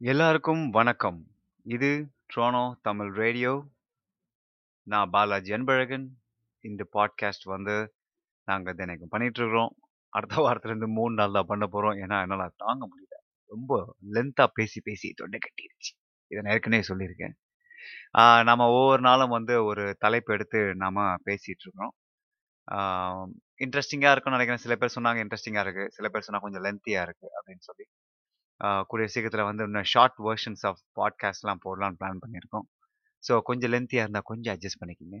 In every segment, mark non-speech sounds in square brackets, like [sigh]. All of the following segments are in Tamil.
எல்லாருக்கும் வணக்கம். இது ட்ரோனோ தமிழ் ரேடியோ. நான் பாலாஜி அன்பழகன். இந்த பாட்காஸ்ட் வந்து நாங்கள் தினைக்கும் பண்ணிகிட்ருக்குறோம் அடுத்த வாரத்துலேருந்து மூணு நாள் தான் பண்ண போகிறோம் ஏன்னா, என்னால் தாங்க முடியல. ரொம்ப லென்த்தாக பேசி, பேசி தொண்டை கட்டிருச்சு. இதை நான் ஏற்கனவே சொல்லியிருக்கேன். நாம் நம்ம ஒவ்வொரு நாளும் வந்து ஒரு தலைப்பு எடுத்து நாம் பேசிட்டுருக்கிறோம். இன்ட்ரெஸ்டிங்காக இன்ட்ரஸ்டிங்கா இருக்கும்னு சில பேர் சொன்னாங்க இன்ட்ரெஸ்டிங்காக இருக்குது சில பேர் சொன்னால் கொஞ்சம் லென்த்தியாக இருக்குது அப்படின்னு சொல்லி. கூடிய சீக்கிரத்தில் வந்து இன்னும் ஷார்ட் வேர்ஷன்ஸ் ஆஃப் பாட்காஸ்ட்லாம் போடலான்னு பிளான் பண்ணியிருக்கோம். ஸோ கொஞ்சம் லென்த்தியாக இருந்தால் கொஞ்சம் அட்ஜஸ்ட் பண்ணிக்கங்க.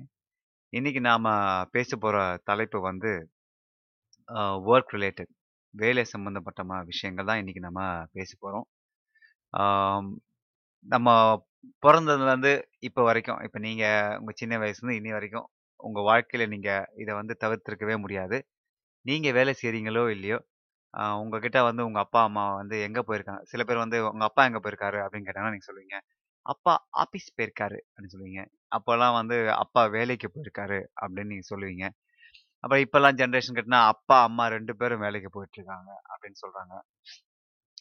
இன்னைக்கு நாம் பேச போகிற தலைப்பு வந்து ஒர்க் ரிலேட்டட். வேலை சம்பந்தப்பட்ட விஷயங்கள் தான் இன்றைக்கி நம்ம பேச போகிறோம் நம்ம பிறந்ததுலேருந்து இப்போ வரைக்கும், இப்போ நீங்கள் உங்கள் சின்ன வயசுலேருந்து இன்னி வரைக்கும், உங்கள் வாழ்க்கையில் நீங்கள் இதை வந்து தவிர்த்திருக்கவே முடியாது. நீங்கள் வேலை செய்கிறீங்களோ இல்லையோ, அ உங்ககிட்ட வந்து உங்க அப்பா, அம்மா வந்து எங்க போயிருக்காங்க? சில பேர் வந்து உங்க அப்பா எங்க போயிருக்காரு? அப்படின்னு கேட்டாங்கன்னா, நீங்க சொல்லுவீங்க. அப்பா ஆபீஸ் போயிருக்காரு அப்படின்னு சொல்லுவீங்க. அப்போலாம் வந்து அப்பா வேலைக்கு போயிருக்காரு அப்படின்னு நீங்க சொல்லுவீங்க. அப்புறம் இப்பலாம் ஜெனரேஷன் கேட்டீங்கன்னா, அப்பா, அம்மா 2 பேரும் வேலைக்கு போயிட்டுருக்காங்க அப்படின்னு சொல்றாங்க.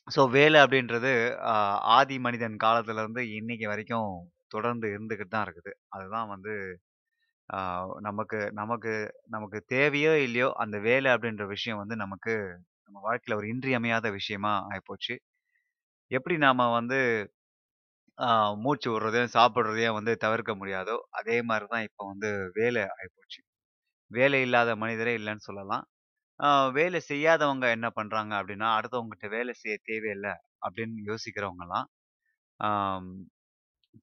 ஸோ வேலை அப்படின்றது அ ஆதி மனிதன் காலத்துல இருந்து இன்னைக்கு வரைக்கும் தொடர்ந்து இருந்துகிட்டு தான் இருக்குது. அதுதான் வந்து ஆ நமக்கு நமக்கு நமக்கு தேவையோ இல்லையோ, அந்த வேலை அப்படின்ற விஷயம் வந்து நமக்கு நம்ம வாழ்க்கையில ஒரு இன்றியமையாத விஷயமா ஆயிப்போச்சு. எப்படி நாம வந்து ஆ மூச்சு விடுறதையும், சாப்பிடுறதையும் வந்து தவிர்க்க முடியாதோ, அதே மாரி தான் இப்போ வந்து வேலை ஆயிப்போச்சு. வேலை இல்லாத மனிதரே இல்லன்னு சொல்லலாம். ஆ வேலை செய்யாதவங்க என்ன பண்றாங்க அப்படின்னா, அடுத்தவங்ககிட்ட வேலை செய்ய தேவையில்ல அப்படின்னு யோசிக்கிறவங்கலாம், ஆம்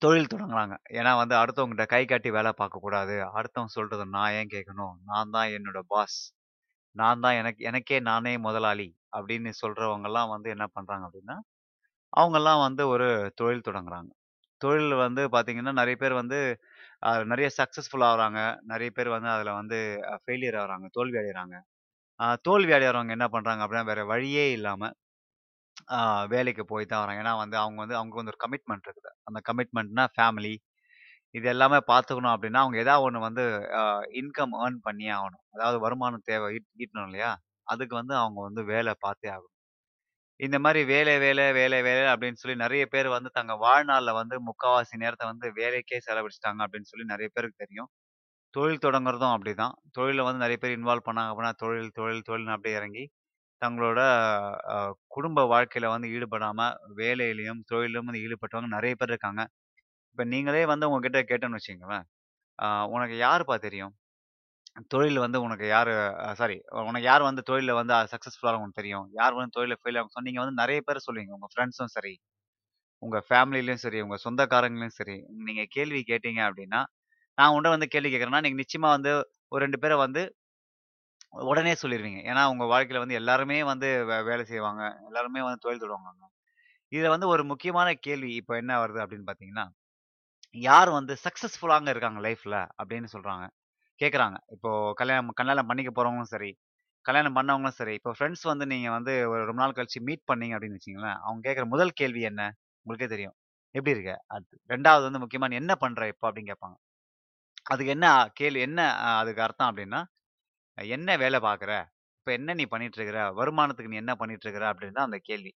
தொழில் தொடங்குறாங்க. ஏன்னா வந்து அடுத்தவங்ககிட்ட கை காட்டி வேலை பார்க்கக்கூடாது. அடுத்தவன் சொல்றத நான் ஏன் கேட்கணும்? நான் தான் என்னோட பாஸ். நான் தான் எனக்கு எனக்கே நானே முதலாளி அப்படின்னு சொல்கிறவங்கெல்லாம் வந்து என்ன பண்ணுறாங்க அப்படின்னா, அவங்கலாம் வந்து ஒரு தொழில் தொடங்குறாங்க. தொழில் வந்து பார்த்தீங்கன்னா, நிறைய பேர் வந்து நிறைய நெறைய சக்சஸ்ஃபுல் ஆகுறாங்க. நிறைய பேர் வந்து அதில் வந்து ஃபெயிலியர் ஆகுறாங்க. தோல்வி அடைகிறாங்க தோல்வி அடையறவங்க என்ன பண்ணுறாங்க அப்படின்னா, வேற வழியே இல்லாமல் வேலைக்கு போய் தான் வராங்க ஏன்னா வந்து அவங்க வந்து அவங்களுக்கு வந்து ஒரு கமிட்மெண்ட் இருக்குது. அந்த கமிட்மெண்ட்னா ஃபேமிலி இது எல்லாமே பார்த்துக்கணும் அப்படின்னா, அவங்க ஏதாவது ஒன்று வந்து இன்கம் ஏர்ன் பண்ணியே ஆகணும். அதாவது வருமானம் தேவை ஈட் ஈட்டணும் இல்லையா? அதுக்கு வந்து அவங்க வந்து வேலை பார்த்தே ஆகணும். இந்த மாதிரி வேலை, வேலை, வேலை, வேலை அப்படின்னு சொல்லி நிறைய பேர் வந்து தங்க வாழ்நாளில் வந்து முக்காவாசி நேரத்தை வந்து வேலைக்கே செலவழிச்சுட்டாங்க அப்படின்னு சொல்லி நிறைய பேருக்கு தெரியும். தொழில் தொடங்குறதும் அப்படிதான். தொழிலில் வந்து நிறைய பேர் இன்வால்வ் பண்ணாங்க அப்படின்னா, தொழில், தொழில், தொழில்னு அப்படியே இறங்கி, தங்களோட குடும்ப வாழ்க்கையில வந்து ஈடுபடாம, வேலையிலையும் தொழிலும் வந்து ஈடுபட்டவங்க நிறைய பேர் இருக்காங்க. இப்ப நீங்களே வந்து உங்ககிட்ட கேட்டேன்னு வச்சுக்கங்களேன், "அ உனக்கு யாருப்பா தெரியும்? தொழில் வந்து உனக்கு யாரு அ சாரி உனக்கு யார் வந்து தொழில்ல வந்து சக்சஸ்ஃபுல்லா உனக்கு தெரியும்? யார் வந்து தொழில்ல ஃபெயில் ஆகும்?" சொன்னீங்க வந்து நெறைய பேர் சொல்லுவீங்க. உங்க ஃப்ரெண்ட்ஸும் சரி, உங்க ஃபேமிலிலயும் சரி, உங்க சொந்தக்காரங்களையும் சரி, நீங்க கேள்வி கேட்டீங்க அப்படின்னா, நான் உன்ட்ட வந்து கேள்வி கேட்கிறேன்னா, நீங்க நிச்சயமா வந்து ஒரு 2 பேர வந்து உடனே சொல்லிருவீங்க. ஏன்னா, உங்க வாழ்க்கையில வந்து எல்லாருமே வந்து வே வேலை செய்வாங்க. எல்லாருமே வந்து தொழில் தொடங்குவாங்க. இதுல வந்து ஒரு முக்கியமான கேள்வி இப்ப என்ன வருது அப்படின்னு பார்த்தீங்கன்னா, யார் வந்து சக்ஸஸ்ஃபுல்லாக இருக்காங்க லைஃப்பில் அப்படின்னு சொல்கிறாங்க கேட்குறாங்க இப்போ கல்யாணம் கல்யாணம் பண்ணிக்க போகிறவங்களும் சரி, கல்யாணம் பண்ணவங்களும் சரி, இப்போ ஃப்ரெண்ட்ஸ் வந்து நீங்கள் வந்து ஒரு ரொம்ப நாள் கழிச்சு மீட் பண்ணீங்க அப்படின்னு வச்சிங்களேன் அவங்க கேட்குற முதல் கேள்வி என்ன? உங்களுக்கே தெரியும். "எப்படி இருக்க?" அது ரெண்டாவது வந்து முக்கியமாக "நீ என்ன பண்ணுற இப்போ அப்படின்னு கேட்பாங்க. அதுக்கு என்ன கேள்வி என்ன அதுக்கு அர்த்தம் அப்படின்னா, "என்ன வேலை பார்க்குற? இப்போ என்ன நீ பண்ணிட்டு இருக்கிற? வருமானத்துக்கு நீ என்ன பண்ணிட்டு இருக்கிற?" அப்படின்னு தான் அந்த கேள்வி.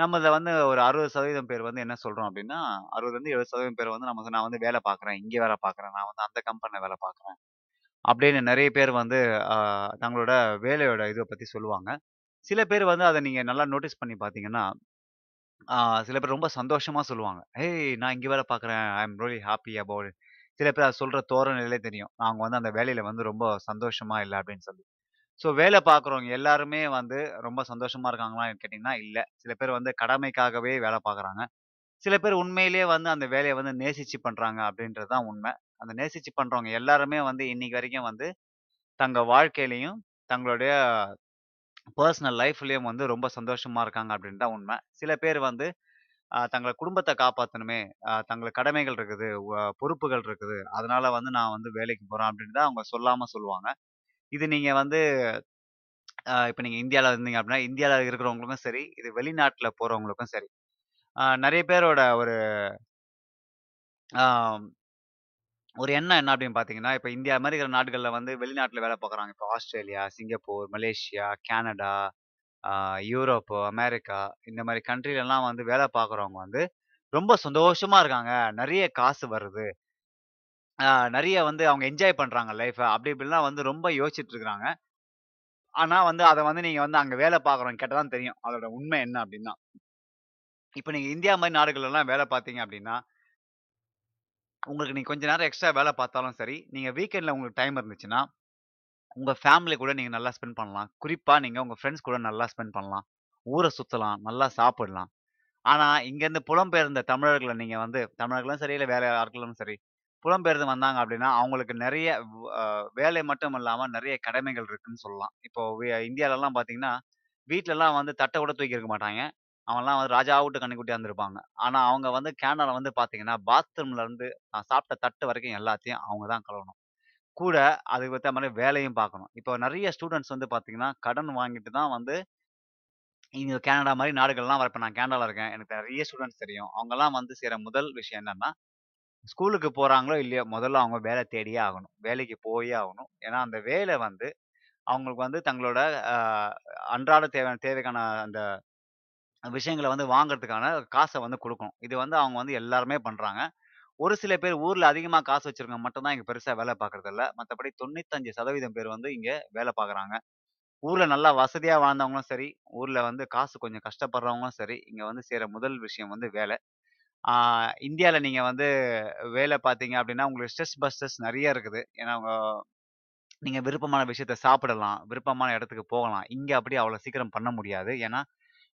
நம்ம இதை வந்து ஒரு 60% பேர் வந்து என்ன சொல்றோம் அப்படின்னா, 60லருந்து 70% பேர் வந்து நமக்கு நான் வந்து வேலை பார்க்குறேன். இங்க வேலை பார்க்குறேன். நான் வந்து அந்த கம்பெனில வேலை பார்க்குறேன். அப்படின்னு நெறைய பேர் வந்து அ தங்களோட வேலையோட இத பத்தி சொல்லுவாங்க. சில பேர் வந்து அத நீங்க நல்லா நோட்டீஸ் பண்ணி பார்த்தீங்கன்னா, ஆ சில பேர் ரொம்ப சந்தோஷமா சொல்லுவாங்க. "ஏய் நான் இங்க வேலை பார்க்குறேன். I am really happy about சில பேர் அத சொல்ற தோரணையிலே தெரியும். அவங்க வந்து அந்த வேலையில வந்து ரொம்ப சந்தோஷமா இல்ல அப்படின்னு சொல்லி. ஸோ வேலை பார்க்குறவங்க எல்லாருமே வந்து ரொம்ப சந்தோஷமா இருக்காங்களான்னு கேட்டிங்கன்னா இல்லை சில பேர் வந்து கடமைக்காகவே வேலை பார்க்குறாங்க. சில பேர் உண்மையிலேயே வந்து அந்த வேலையை வந்து நேசிச்சு பண்ணுறாங்க அப்படின்றது தான் உண்மை. அந்த நேசிச்சு பண்ணுறவங்க எல்லாருமே வந்து இன்னைக்கு வரைக்கும் வந்து தங்க வாழ்க்கையிலையும் தங்களுடைய பர்சனல் லைஃப்லேயும் வந்து ரொம்ப சந்தோஷமா இருக்காங்க அப்படின்னு தான் உண்மை. சில பேர் வந்து தங்களை குடும்பத்தை காப்பாற்றணுமே காப்பாத்தணுமே, தங்களுக்கு கடமைகள் இருக்குது, பொறுப்புகள் இருக்குது. அதனால வந்து நான் வந்து வேலைக்கு போகிறேன் அப்படின்னு தான் அவங்க சொல்லாமல் சொல்லுவாங்க. இது நீங்க வந்து அ இப்ப நீங்க இந்தியால இருந்தீங்க அப்படின்னா, இந்தியால இருக்கிறவங்களுக்கும் சரி, இது வெளிநாட்டில் போறவங்களுக்கும் சரி. அ நெறைய பேரோட ஒரு ஒரு எண்ணம் என்ன அப்படின்னு பார்த்தீங்கன்னா, இப்ப இந்தியா மாரி இருக்கிற நாடுகள்ல வந்து வெளிநாட்டில் வேலை பார்க்குறாங்க. இப்ப Australia, Singapore, Malaysia, Canada Europe, America இந்த மாரி கண்ட்ரிலலாம் வந்து வேலை பார்க்குறவங்க வந்து ரொம்ப சந்தோஷமா இருக்காங்க. நெறைய காசு வருது. நிறைய வந்து அவங்க என்ஜாய் பண்றாங்க லைஃப்பை அப்படி இப்படிலாம் வந்து ரொம்ப யோசிச்சுட்டு இருக்கிறாங்க ஆனா வந்து அதை வந்து நீங்க வந்து அங்க வேலை பார்க்குறோம் கேட்டால் தான் தெரியும். அதோட உண்மை என்ன அப்படின்னா இப்போ நீங்க இந்தியா மாதிரி நாடுகளெல்லாம் வேலை பார்த்தீங்க அப்படின்னா உங்களுக்கு நீங்க கொஞ்ச நேரம் எக்ஸ்ட்ரா வேலை பார்த்தாலும் சரி, நீங்க வீக்கெண்ட்ல உங்களுக்கு டைம் இருந்துச்சுன்னா, உங்க ஃபேமிலி கூட நீங்க நல்லா ஸ்பெண்ட் பண்ணலாம். குறிப்பா நீங்க உங்க ஃப்ரெண்ட்ஸ் கூட நல்லா ஸ்பெண்ட் பண்ணலாம். ஊரை சுத்தலாம், நல்லா சாப்பிடலாம். ஆனா, இங்கேருந்து புலம்பெயர்ந்த தமிழர்களை நீங்க வந்து தமிழர்களும் சரி, இல்லை வேற ஆட்களும் சரி, புலம்பெயர்ந்து வந்தாங்க அப்படின்னா அவங்களுக்கு நிறைய வேலை மட்டும் இல்லாம நிறைய கடமைகள் இருக்குன்னு சொல்லலாம். இப்போ வி இந்தியாலலாம் பார்த்தீங்கன்னா, வீட்லலாம் வந்து தட்டை கூட தூக்கி இருக்க மாட்டாங்க அவன்லாம் வந்து ராஜாவாட்டு கன்னுக்குட்டியா இருந்திருப்பாங்க. ஆனா, அவங்க வந்து கேனடால வந்து பார்த்தீங்கன்னா, பாத்ரூம்ல இருந்து நான் சாப்பிட்ட தட்டு வரைக்கும் எல்லாத்தையும் அவங்க தான் கழுவணும். கூட அதுக்கு ஏத்த மாதிரி வேலையும் பார்க்கணும். இப்போ நிறைய ஸ்டூடெண்ட்ஸ் வந்து பார்த்தீங்கன்னா, கடன் வாங்கிட்டு தான் வந்து இங்க கேனடா மாதிரி நாடுகள்லாம் வரப்போ நான் கேனடால இருக்கேன். எனக்கு நிறைய ஸ்டூடண்ட்ஸ் தெரியும். அவங்கலாம் வந்து செய்ற முதல் விஷயம் என்னன்னா, ஸ்கூலுக்கு போறாங்களோ இல்லையோ, முதல்ல அவங்க வேலை தேடியே ஆகணும். வேலைக்கு போயே ஆகணும். ஏன்னா, அந்த வேலை வந்து அவங்களுக்கு வந்து தங்களோட அ அன்றாட தேவையான தேவைக்கான அந்த விஷயங்கள வந்து வாங்குறதுக்கான காச வந்து கொடுக்கணும் இது வந்து அவங்க வந்து எல்லாருமே பண்றாங்க. ஒரு சில பேர் ஊர்ல அதிகமா காசு வச்சிருக்கவங்க மட்டும் தான் இங்க பெருசா வேலை பார்க்கறதில்ல. மத்தபடி 95% பேர் வந்து இங்க வேலை பார்க்குறாங்க. ஊர்ல நல்லா வசதியா வாழ்ந்தவங்களும் சரி, ஊர்ல வந்து காசு கொஞ்சம் கஷ்டப்படுறவங்களும் சரி, இங்க வந்து செய்ற முதல் விஷயம் வந்து வேலை இந்தியாவில் நீங்கள் வந்து வேலை பார்த்தீங்க அப்படின்னா உங்களுக்கு ஸ்ட்ரெஸ் பஸ்டர்ஸ் நிறைய இருக்குது. ஏன்னா, நீங்கள் விருப்பமான விஷயத்த சாப்பிடலாம், விருப்பமான இடத்துக்கு போகலாம். இங்கே அப்படி அவ்வளோ சீக்கிரம் பண்ண முடியாது. ஏன்னா,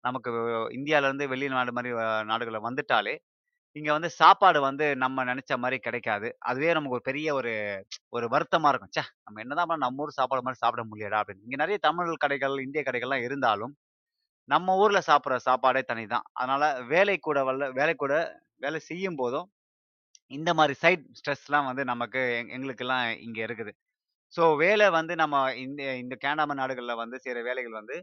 நமக்கு இந்தியாவிலேருந்து வெளிநாடு மாதிரி நாடுகளை வந்துட்டாலே, இங்கே வந்து சாப்பாடு வந்து நம்ம நினச்ச மாதிரி கிடைக்காது. அதுவே நமக்கு ஒரு பெரிய ஒரு ஒரு வருத்தமாக இருக்கும். சே நம்ம என்னதான் பண்ணாலும் நம்ம ஊர் சாப்பாடு மாதிரி சாப்பிட முடியலடா அப்படின்னு. இங்கே நிறைய தமிழ் கடைகள், இந்திய கடைகள்லாம் இருந்தாலும், நம்ம ஊர்ல சாப்பிடுற சாப்பாடே தனிதான். அதனால வேலை கூட வல்ல வேலை கூட வேலை செய்யும் போதும் இந்த மாதிரி சைட் ஸ்ட்ரெஸ்லாம் வந்து நமக்கு எங் எங்களுக்கெல்லாம் இங்க இருக்குது. ஸோ வேலை வந்து நம்ம இந்த இந்த கேனடா நாடுகள்ல வந்து செய்கிற வேலைகள் வந்து,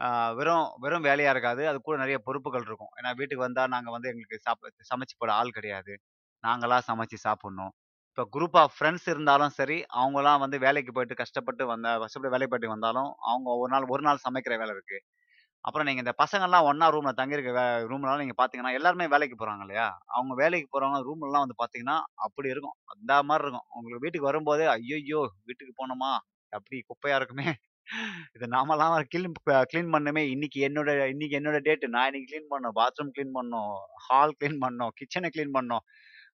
ஆஹ் வெறும் வெறும் வேலையா இருக்காது. அது கூட நிறைய பொறுப்புகள் இருக்கும். ஏன்னா வீட்டுக்கு வந்தா நாங்க வந்து எங்களுக்கு சாப்ப சமைச்சு போட ஆள் கிடையாது. நாங்களாம் சமைச்சு சாப்பிட்ணும் இப்போ குரூப் ஆஃப் ஃப்ரெண்ட்ஸ் இருந்தாலும் சரி, அவங்களாம் வந்து வேலைக்கு போயிட்டு கஷ்டப்பட்டு வந்த கஷ்டப்பட்டு வேலைக்கு போயிட்டு வந்தாலும், அவங்க ஒரு நாள் ஒரு நாள் சமைக்கிற வேலை இருக்கு. அப்புறம் நீங்க இந்த பசங்கள்லாம் ஒன்றா ரூம்ல தங்கியிருக்க வே ரூம்லலாம் நீங்க பார்த்தீங்கன்னா, எல்லாருமே வேலைக்கு போறாங்க இல்லையா? அவங்க வேலைக்கு போறவங்க ரூம்லலாம் வந்து பார்த்தீங்கன்னா, அப்படி இருக்கும். அந்த மாதிரி இருக்கும். உங்களுக்கு வீட்டுக்கு வரும்போதே, ஐயோ வீட்டுக்கு போனோமா? அப்படி குப்பையா இருக்குமே. இது நாமலாம் கிளீன் க்ளீன் கிளீன் பண்ணணுமே. இன்னைக்கு என்னோட இன்னைக்கு என்னோட டேட். நான் இன்னைக்கு கிளீன் பண்ணோம் பாத்ரூம் கிளீன் பண்ணணும். ஹால் கிளீன் பண்ணணும். கிச்சனை கிளீன் பண்ணணும்."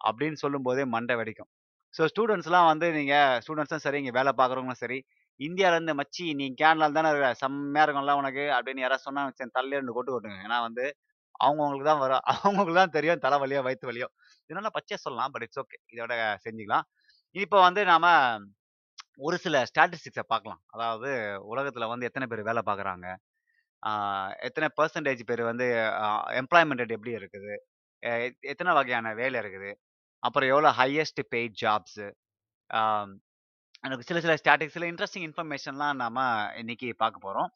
அப்படின்னு சொல்லும்போதே மண்டை வெடிக்கும். ஸோ ஸ்டூடெண்ட்ஸ்லாம் வந்து நீங்கள் ஸ்டூடண்ட்ஸும் சரி, இங்கே வேலை பார்க்குறவங்களும் சரி, இந்தியாவிலேருந்து "மச்சி நீ கேனடால தானே இருக்க, செம்மையாக இருக்கும்ல உனக்கு" அப்படின்னு யாராவது சொன்னா வச்சுக்கங்க தலையில ரெண்டு கொட்டு கொட்டுங்க. ஏன்னா வந்து அவங்கவுங்களுக்கு தான் வரும். அவங்களுக்கு தான் தெரியும் தலைவலியோ, வயிற்று வலியோ. இதனால பச்சையா சொல்லலாம். But it's okay. இதோட செஞ்சுக்கலாம். இப்போ வந்து நாம ஒரு சில ஸ்டாட்டிஸ்டிக்ஸை பார்க்கலாம். அதாவது உலகத்தில் வந்து எத்தனை பேர் வேலை பார்க்குறாங்க? எத்தனை பர்சன்டேஜ் பேர் வந்து எம்ப்ளாய்மெண்ட் ரேட் எப்படி இருக்குது? எத்தனை வகையான வேலை இருக்குது? அப்புறம் எவ்வளோ ஹையஸ்ட் பெய்ட் ஜாப்ஸு எனக்கு சில சில ஸ்டாட்டிக்ஸில் இன்ட்ரெஸ்டிங் இன்ஃபர்மேஷன்லாம் நாம் இன்னைக்கு பார்க்க போகிறோம்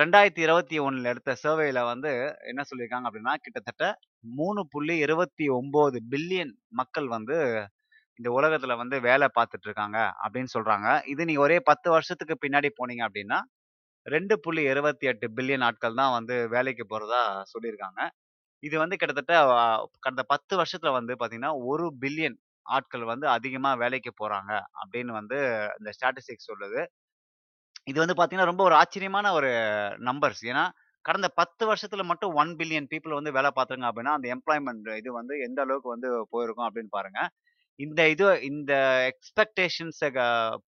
ரெண்டாயிரத்தி இருபத்தி ஒன்றில் எடுத்த சர்வேயில் வந்து என்ன சொல்லியிருக்காங்க அப்படின்னா, கிட்டத்தட்ட 3.29 பில்லியன் மக்கள் வந்து இந்த உலகத்தில் வந்து வேலை பார்த்துட்டு இருக்காங்க அப்படின்னு சொல்கிறாங்க இது நீங்கள் ஒரே 10 வருஷத்துக்கு பின்னாடி போனீங்க அப்படின்னா, 2.28 பில்லியன் ஆட்கள் தான் வந்து வேலைக்கு போகிறதா சொல்லியிருக்காங்க. இது வந்து கிட்டத்தட்ட கடந்த பத்து வருஷத்தில் வந்து பார்த்தீங்கன்னா, ஒரு பில்லியன் ஆட்கள் வந்து அதிகமாக வேலைக்கு போகிறாங்க அப்படின்னு வந்து இந்த ஸ்டாட்டிஸ்டிக்ஸ் சொல்லுது. இது வந்து பார்த்தீங்கன்னா, ரொம்ப ஒரு ஆச்சரியமான ஒரு நம்பர்ஸ். ஏன்னா, கடந்த 10 வருஷத்துல மட்டும் ஒன் பில்லியன் பீப்புள் வந்து வேலை பார்த்தாங்க அப்படின்னா, அந்த எம்ப்ளாய்மெண்ட் இது வந்து எந்த அளவுக்கு வந்து போயிருக்கும் அப்படின்னு பாருங்க. இந்த இது இந்த எக்ஸ்பெக்டேஷன்ஸை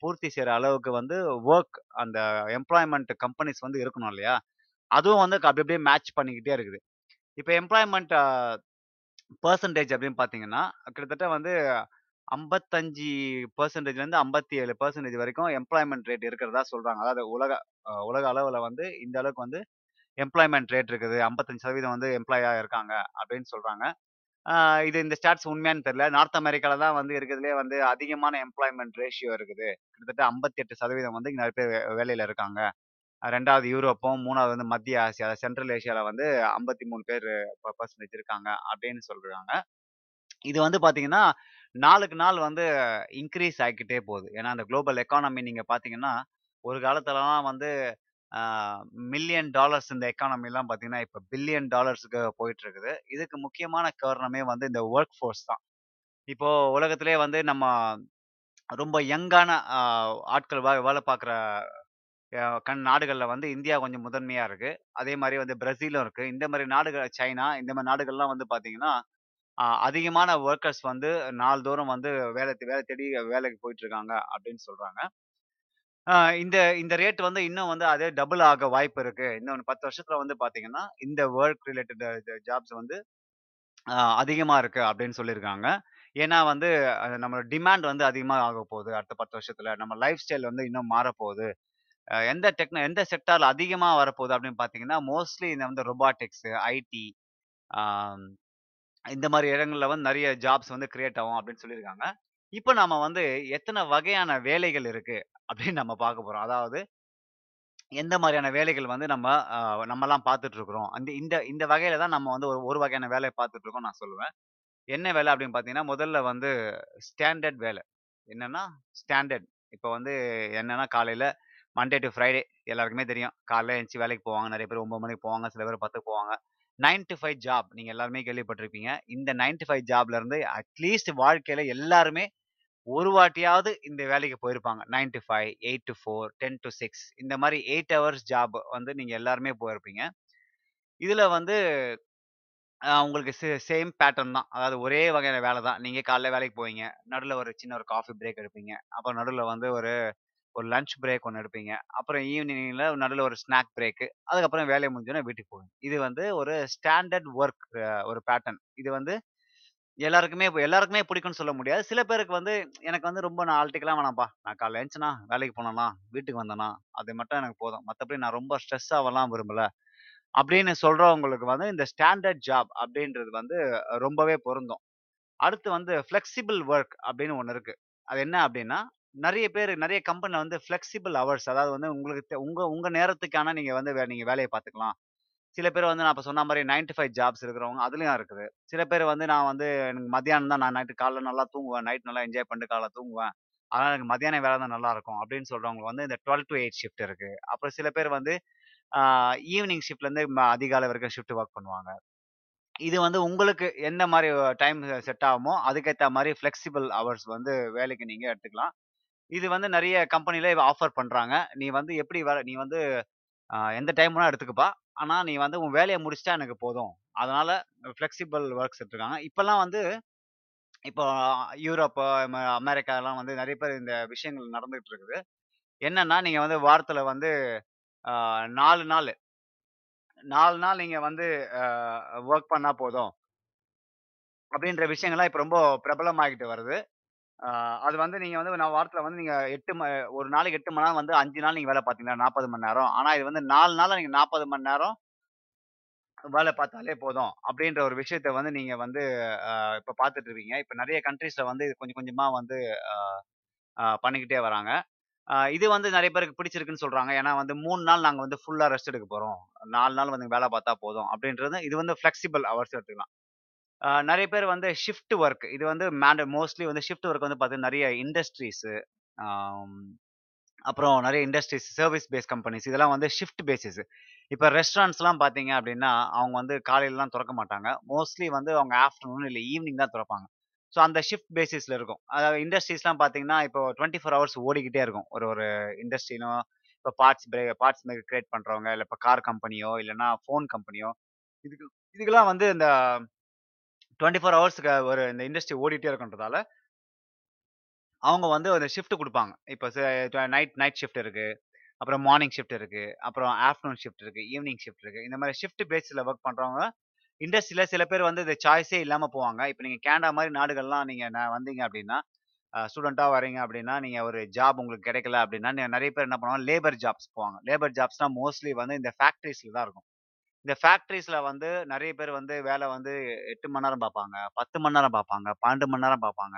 பூர்த்தி செய்கிற அளவுக்கு வந்து ஒர்க் அந்த எம்ப்ளாய்மெண்ட் கம்பெனிஸ் வந்து இருக்கணும் இல்லையா? அதுவும் வந்து அப்படி அப்படியே மேட்ச் பண்ணிக்கிட்டே இருக்குது. இப்போ எம்ப்ளாய்மெண்ட் பெர்சன்டேஜ் அப்படின்னு பார்த்தீங்கன்னா, கிட்டத்தட்ட வந்து ஐம்பத்தஞ்சு பர்சன்டேஜ்லேருந்து ஐம்பத்தி ஏழு பர்சன்டேஜ் வரைக்கும் எம்ப்ளாய்மெண்ட் ரேட் இருக்கிறதா சொல்கிறாங்க அதாவது உலக உலக அளவில் வந்து இந்த அளவுக்கு வந்து எம்ப்ளாய்மெண்ட் ரேட் இருக்குது. 55% வந்து எம்ப்ளாயாக இருக்காங்க அப்படின்னு சொல்கிறாங்க இது இந்த ஸ்டாட்ஸ் உண்மையான்னு தெரியல. நார்த் அமெரிக்கால தான் வந்து இருக்கிறதுலே வந்து அதிகமான எம்ப்ளாய்மெண்ட் ரேஷியோ இருக்குது. கிட்டத்தட்ட 58% வந்து நிறைய பேர் வேலையில் இருக்காங்க. ரெண்டாவது யூரோப்பும், மூணாவது வந்து மத்திய ஆசியா, சென்ட்ரல் ஏஷியாவில் வந்து ஐம்பத்தி மூணு பேர் பர்சன்டேஜ் இருக்காங்க அப்படின்னு சொல்கிறாங்க இது வந்து பார்த்தீங்கன்னா, நாளுக்கு நாள் வந்து இன்க்ரீஸ் ஆகிக்கிட்டே போகுது. ஏன்னா, அந்த குளோபல் எக்கானமி நீங்கள் பார்த்தீங்கன்னா, ஒரு காலத்துலலாம் வந்து மில்லியன் டாலர்ஸ் இந்த எக்கானமிலாம் பார்த்தீங்கன்னா, இப்போ பில்லியன் டாலர்ஸுக்கு போயிட்டு இருக்குது. இதுக்கு முக்கியமான காரணமே வந்து இந்த ஒர்க் ஃபோர்ஸ் தான். இப்போ உலகத்திலே வந்து நம்ம ரொம்ப யங்கான ஆட்கள் வேலை பார்க்குற கண் நாடுகளில் வந்து இந்தியா கொஞ்சம் முதன்மையாக இருக்கு. அதே மாதிரி வந்து பிரசிலும் இருக்கு. இந்த மாதிரி நாடுகள் சைனா இந்த மாதிரி நாடுகள்லாம் வந்து பார்த்தீங்கன்னா, அதிகமான ஒர்க்கர்ஸ் வந்து நாள்தோறும் வந்து வேலை தே வேலை தேடி வேலைக்கு போயிட்டு இருக்காங்க அப்படின்னு சொல்றாங்க. இந்த இந்த ரேட் வந்து இன்னும் வந்து அதே டபுள் ஆக வாய்ப்பு இருக்கு. இன்னும் 10 வருஷத்துல வந்து பார்த்தீங்கன்னா, இந்த ஒர்க் ரிலேட்டட் ஜாப்ஸ் வந்து அதிகமாக அதிகமா இருக்கு அப்படின்னு சொல்லியிருக்காங்க. ஏன்னா வந்து அ நம்மளோட டிமாண்ட் வந்து அதிகமா ஆகப்போகுது அடுத்த 10 வருஷத்துல. நம்ம லைஃப் ஸ்டைல் வந்து இன்னும் மாறப்போகுது. எந்த டெக்னோ எந்த செக்டாரில் அதிகமாக வரப்போகுது அப்படின்னு பார்த்தீங்கன்னா, மோஸ்ட்லி இந்த வந்து ரொபாட்டிக்ஸு ஐடி இந்த மாதிரி இடங்கள்ல வந்து நிறைய ஜாப்ஸ் வந்து கிரியேட் ஆகும் அப்படின்னு சொல்லியிருக்காங்க. இப்போ நாம் வந்து எத்தனை வகையான வேலைகள் இருக்குது அப்படின்னு நம்ம பார்க்க போகிறோம் அதாவது எந்த மாதிரியான வேலைகள் வந்து நம்ம நம்மலாம் பார்த்துட்டு இருக்கிறோம். அந்த இந்த இந்த வகையில தான் நம்ம வந்து ஒரு ஒரு வகையான வேலையை பார்த்துட்டு நான் சொல்லுவேன். என்ன வேலை அப்படின்னு பார்த்தீங்கன்னா, முதல்ல வந்து ஸ்டாண்டர்ட் வேலை. என்னன்னா, ஸ்டாண்டர்ட். இப்போ வந்து என்னன்னா, காலையில் மண்டே டு ஃப்ரைடே எல்லாருக்குமே தெரியும். காலைல எந்திச்சு வேலைக்கு போவாங்க. நிறைய பேர் ஒம்பது மணிக்கு போவாங்க. சில பேர் 10க்கு போவாங்க. Nine to five job. நீங்கள் எல்லாருமே கேள்விப்பட்டிருப்பீங்க. இந்த நைன் டு ஃபைவ் ஜாப்லேருந்து அட்லீஸ்ட் வாழ்க்கையில் எல்லாருமே ஒரு வாட்டியாவது இந்த வேலைக்கு போயிருப்பாங்க. Nine to five eight to four ten to six இந்த மாதிரி எயிட் ஹவர்ஸ் ஜாப் வந்து நீங்கள் எல்லாருமே போயிருப்பீங்க. இதில் வந்து உங்களுக்கு சே சேம் பேட்டர்ன் தான். அதாவது ஒரே வகையான வேலை தான். நீங்கள் காலைல வேலைக்கு போவீங்க. நடுவில் ஒரு சின்ன ஒரு காஃபி பிரேக் எடுப்பீங்க. அப்புறம் நடுவில் வந்து ஒரு ஒரு லஞ்ச் பிரேக் ஒன்று எடுப்பீங்க. அப்புறம் ஈவினிங்ல நடுவுல ஒரு ஸ்நாக் பிரேக். அதுக்கப்புறம் வேலை முடிஞ்சோனே வீட்டுக்கு போவீங்க. இது வந்து ஒரு ஸ்டாண்டர்ட் வொர்க் அ ஒரு பேட்டர்ன். இது வந்து எல்லாருக்குமே இப்ப எல்லாருக்குமே பிடிக்கும்னு சொல்ல முடியாது. சில பேருக்கு வந்து எனக்கு வந்து ரொம்ப நான் ஆல்டிக்கலாம் வேணாம்ப்பா. நான் காலைல எந்திச்சேனா, வேலைக்கு போனேனா, வீட்டுக்கு வந்தேனா, அது மட்டும் எனக்கு போதும். மத்தபடி நான் ரொம்ப ஸ்ட்ரெஸ் ஆவலாம் விரும்பல. அப்படின்னு சொல்றவங்களுக்கு வந்து இந்த ஸ்டாண்டர்ட் ஜாப் அப்படின்றது வந்து ரொம்பவே பொருந்தும். அடுத்து வந்து ஃப்ளெக்சிபிள் வொர்க் அப்படின்னு ஒண்ணு இருக்கு. அது என்ன அப்படின்னா, நிறைய பேர் நிறைய கம்பெனில வந்து ஃப்ளெக்சிபிள் ஹவர்ஸ் அதாவது வந்து உங்களுக்கு தே உங்க உங்க நேரத்துக்கான நீங்க வந்து வே நீங்க வேலையை பார்த்துக்கலாம். சில பேர் வந்து நான் இப்போ சொன்ன மாதிரி நைன்டி ஃபைவ் ஜாப்ஸ் இருக்கிறவங்க அதுலயும் இருக்குது. சில பேர் வந்து நான் வந்து எனக்கு மத்தியானம் தான் நான் நைட்டு காலைல நல்லா தூங்குவேன். நைட் நல்லா என்ஜாய் பண்ணிட்டு காலைல தூங்குவேன். அதனால எனக்கு மத்தியான வேலை தான் நல்லா இருக்கும் அப்படின்னு சொல்றவங்க வந்து இந்த 12 டூ எயிட் ஷிஃப்ட் இருக்கு. அப்புறம் சில பேர் வந்து ஈவினிங் ஷிஃப்ட்லேருந்து ம அதிகாலை வரைக்கும் ஷிஃப்ட் ஒர்க் பண்ணுவாங்க. இது வந்து உங்களுக்கு எந்த மாதிரி டைம் செட் ஆகுமோ, அதுக்கேற்ற மாதிரி ஃப்ளெக்சிபிள் ஹவர்ஸ் வந்து வேலைக்கு நீங்க எடுத்துக்கலாம். இது வந்து நிறைய கம்பெனில ஆஃபர் பண்றாங்க. நீ வந்து எப்படி வேலை நீ வந்து அ எந்த டைம் வேணா எடுத்துக்கப்பா. ஆனா நீ வந்து உன் வேலைய முடிச்சுட்டா எனக்கு போதும். அதனால ஃப்ளெக்சிபிள் ஒர்க்ஸ் எடுத்துருக்காங்க. இப்போல்லாம் வந்து இப்போ யூரோப்பு, அமெ அமெரிக்காலாம் வந்து நெறைய பேர் இந்த விஷயங்கள் நடந்துட்டு இருக்குது. என்னன்னா, நீங்க வந்து வாரத்துல வந்து நாலு 4 நாளு 4 நாள் நீங்க வந்து அ வொர்க் பண்ணா போதும். அப்படின்ற விஷயங்கள்லாம் இப்ப ரொம்ப பிரபலமாகிட்டு வருது. ஆ அது வந்து நீங்க வந்து நான் வாரத்துல வந்து நீங்க 8 ம ஒரு நாளைக்கு 8 மணி நேரம் வந்து 5 நாள் நீங்க வேலை பார்த்தீங்கன்னா 40 மணி நேரம். ஆனா இது வந்து 4 நாள்ல நீங்க 40 மணி நேரம் வேலை பார்த்தாலே போதும். அப்படின்ற ஒரு விஷயத்த வந்து நீங்க வந்து அ இப்ப பார்த்துட்டு இருக்கீங்க. இப்ப நெறைய கண்ட்ரீஸ்ல வந்து இது கொஞ்சம் கொஞ்சமா வந்து அ அ பண்ணிக்கிட்டே வராங்க. அ இது வந்து நெறைய பேருக்கு பிடிச்சிருக்குன்னு சொல்றாங்க. ஏன்னா வந்து 3 நாள் நாங்க வந்து ஃபுல்லா ரெஸ்ட் எடுக்க போறோம். 4 நாள் வந்து வேலை பார்த்தா போதும். அப்படின்றது இது வந்து ஃப்ளெக்ஸிபிள் ஹவர்ஸ் எடுத்துக்கலாம். நிறைய பேர் வந்து ஷிஃப்ட் ஒர்க் இது வந்து மேண்ட மோஸ்ட்லி வந்து ஷிஃப்ட் ஒர்க் வந்து பார்த்தீங்கன்னா, நிறைய இண்டஸ்ட்ரீஸு அப்புறம் நிறைய இண்டஸ்ட்ரீஸ், சர்வீஸ் பேஸ் கம்பெனிஸ் இதெல்லாம் வந்து ஷிஃப்ட் பேசிஸ். இப்போ ரெஸ்டாரண்ட்ஸ்லாம் பார்த்தீங்க அப்படின்னா, அவங்க வந்து காலையிலலாம் திறக்க மாட்டாங்க. மோஸ்ட்லி வந்து அவங்க ஆஃப்டர்நூன் இல்லை ஈவினிங் தான் திறப்பாங்க ஸோ அந்த ஷிஃப்ட் பேசிஸில் இருக்கும். அதாவது இண்டஸ்ட்ரீஸ்லாம் பார்த்தீங்கன்னா, இப்போ 24 ஹவர்ஸ் ஓடிக்கிட்டே இருக்கும். ஒரு ஒரு இண்டஸ்ட்ரியிலும் இப்போ பார்ட்ஸ் பிரே பார்ட்ஸ் மேக் கிரியேட் பண்ணுறவங்க இல்லை இப்போ கார் கம்பெனியோ, இல்லைன்னா ஃபோன் கம்பெனியோ இதுக்கு இதுக்கெல்லாம் வந்து இந்த 24 ஹவர்ஸ்க்கு ஒரு இந்த இண்டஸ்ட்ரி ஓடிட்டே இருக்குன்றதால, அவங்க வந்து ஒரு ஷிஃப்ட் கொடுப்பாங்க இப்போ நைட் நைட் ஷிஃப்ட் இருக்கு. அப்புறம் மார்னிங் ஷிஃப்ட் இருக்கு. அப்புறம் ஆஃப்டர்நூன் ஷிஃப்ட் இருக்கு. ஈவினிங் ஷிஃப்ட் இருக்கு. இந்த மாதிரி ஷிஃப்ட் பேஸில் ஒர்க் பண்ணுறவங்க இண்டஸ்ட்ரியில் சில பேர் வந்து இந்த சாய்ஸே இல்லாமல் போவாங்க. இப்போ நீங்கள் கேனடா மாதிரி நாடுகள்லாம் நீங்கள் நான் வந்தீங்க அப்படின்னா ஸ்டூடெண்ட்டாக வரீங்க அப்படின்னா நீங்கள் ஒரு ஜாப் உங்களுக்கு கிடைக்கல அப்டின்னா, நிறைய பேர் என்ன பண்ணுவாங்க, லேபர் ஜாப்ஸ் போவாங்க. லேபர் ஜாப்ஸ்னால் மோஸ்ட்லி வந்து இந்த ஃபேக்ட்ரிஸில் தான் இருக்கும். இந்த ஃபேக்ட்ரிஸில் வந்து நிறைய பேர் வந்து வேலை வந்து எட்டு மணி நேரம் பார்ப்பாங்க. 10 மணி நேரம் பார்ப்பாங்க. 12 மணி நேரம் பார்ப்பாங்க.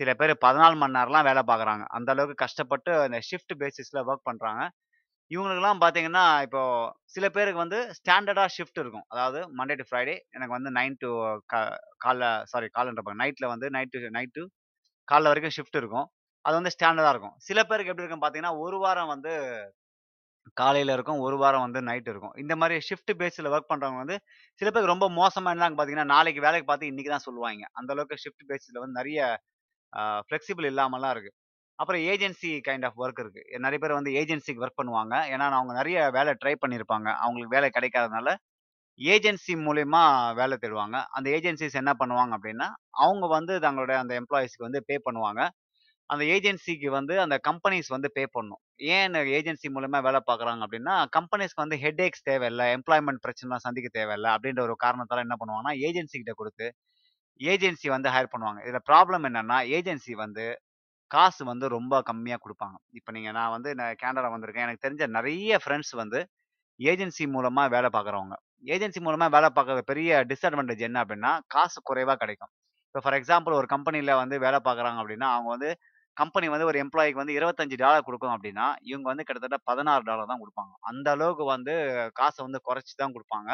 சில பேர் 14 மணி நேரம்லாம் வேலை பார்க்குறாங்க. அந்த அளவுக்கு கஷ்டப்பட்டு அந்த ஷிஃப்ட் பேசிஸ்ல ஒர்க் பண்ணுறாங்க இவங்களுக்கெல்லாம் பார்த்தீங்கன்னா, இப்போ சில பேருக்கு வந்து ஸ்டாண்டர்டாக ஷிஃப்ட் இருக்கும். அதாவது மண்டே டு ஃப்ரைடே எனக்கு வந்து நைன் டு க காலைல சாரி காலைலன்ற நைட்டில் வந்து நைட் டு நைட் டு காலைல வரைக்கும் ஷிஃப்ட் இருக்கும். அது வந்து ஸ்டாண்டர்டாக இருக்கும். சில பேருக்கு எப்படி இருக்குன்னு பார்த்தீங்கன்னா, ஒரு வாரம் வந்து காலையில் இருக்கும். ஒரு வாரம் வந்து நைட் இருக்கும். இந்த மாதிரி ஷிஃப்ட் பேஸில் ஒர்க் பண்ணுறவங்க வந்து சில பேருக்கு ரொம்ப மோசமாக இருந்தாங்க பார்த்தீங்கன்னா, நாளைக்கு வேலைக்கு பார்த்து இன்றைக்கி தான் சொல்லுவாங்க அந்த அளவுக்கு ஷிஃப்ட் பேஸில் வந்து நிறைய ஃப்ளெக்சிபிள் இல்லாமலாம் இருக்குது அப்புறம் ஏஜென்சி கைண்ட் ஆஃப் ஒர்க் இருக்குது நிறைய பேர் வந்து ஏஜென்சிக்கு ஒர்க் பண்ணுவாங்க. ஏன்னா, அவங்க நிறைய வேலை ட்ரை பண்ணியிருப்பாங்க. அவங்களுக்கு வேலை கிடைக்காதனால, ஏஜென்சி மூலயமா வேலை தேடுவாங்க. அந்த ஏஜென்சிஸ் என்ன பண்ணுவாங்க அப்படின்னா அவங்க வந்து தங்களுடைய அந்த எம்ப்ளாயீஸ்க்கு வந்து பே பண்ணுவாங்க. அந்த ஏஜென்சிக்கு வந்து அந்த கம்பெனிஸ் வந்து பே பண்ணும் ஏன் ஏஜென்சி மூலமா வேலை பார்க்குறாங்க அப்படின்னா கம்பெனிஸ்க்கு வந்து ஹெட் ஏக்ஸ் தேவையில்ல, எம்ப்ளாய்மெண்ட் பிரச்சனைலாம் சந்திக்க தேவையில்லை அப்படின்ற ஒரு காரணத்தால் என்ன பண்ணுவாங்கன்னா, ஏஜென்சிக்கிட்ட கொடுத்து ஏஜென்சி வந்து ஹையர் பண்ணுவாங்க. இதில் ப்ராப்ளம் என்னன்னா, ஏஜென்சி வந்து காசு வந்து ரொம்ப கம்மியாக கொடுப்பாங்க இப்போ நீங்கள் நான் வந்து நான் கேனடா வந்திருக்கேன். எனக்கு தெரிஞ்ச நிறைய ஃப்ரெண்ட்ஸ் வந்து ஏஜென்சி மூலமாக வேலை பார்க்குறவங்க. ஏஜென்சி மூலமாக வேலை பார்க்குற பெரிய டிஸ்அட்வான்டேஜ் என்ன அப்படின்னா காசு குறைவாக கிடைக்கும். இப்போ ஃபார் எக்ஸாம்பிள் ஒரு கம்பெனியில் வந்து வேலை பார்க்குறாங்க அப்படின்னா அவங்க வந்து கம்பெனி வந்து ஒரு எம்ப்ளாயிக்கு வந்து $25 குடுக்கும் அப்படின்னா இவங்க வந்து கிட்டத்தட்ட $16 தான் குடுப்பாங்க. அந்த அளவுக்கு வந்து காசை வந்து குறைச்சி தான் குடுப்பாங்க.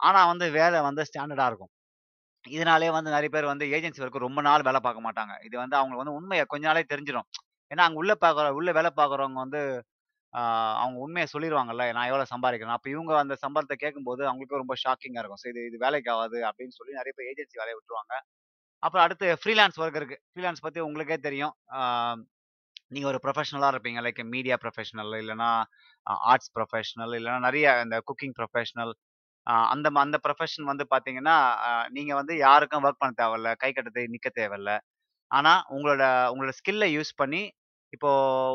ஆனா வந்து வேலை வந்து ஸ்டாண்டர்டா இருக்கும். இதனாலேயே வந்து நிறைய பேர் வந்து ஏஜென்சி ஒர்க்கு ரொம்ப நாள் வேலை பார்க்க மாட்டாங்க. இது வந்து அவங்களுக்கு வந்து உண்மையை கொஞ்ச நாளே தெரிஞ்சிரும். ஏன்னா, அங்கே உள்ள பார்க்குற உள்ள வேலை பார்க்குறவங்க வந்து அவங்க உண்மையை சொல்லிருவாங்கல்ல. நான் எவ்வளோ சம்பாதிக்கிறேன் அப்ப இவங்க அந்த சம்பளத்தை கேட்கும்போது அவங்களுக்கும் ரொம்ப ஷாக்கிங்கா இருக்கும். சரி இது வேலைக்கு ஆகாது அப்படின்னு சொல்லி நிறைய பேர் ஏஜென்சி வேலைய விட்டுருவாங்க. அப்புறம் அடுத்து ஃப்ரீலான்ஸ் ஒர்க் இருக்குது ஃப்ரீலான்ஸ் பற்றி உங்களுக்கே தெரியும். நீங்கள் ஒரு ப்ரொஃபஷனலாக இருப்பீங்க. லைக் மீடியா ப்ரொஃபஷனல் இல்லைனா ஆர்ட்ஸ் ப்ரொஃபஷனல் இல்லைனா நிறைய இந்த குக்கிங் ப்ரொஃபஷனல் அந்த ம அந்த ப்ரொஃபஷன் வந்து பார்த்தீங்கன்னா, நீங்கள் வந்து யாருக்கும் ஒர்க் பண்ண தேவையில்ல. கை கட்டத்தை நிற்க தேவையில்ல. ஆனால் உங்களோட உங்களோட ஸ்கில்லை யூஸ் பண்ணி இப்போ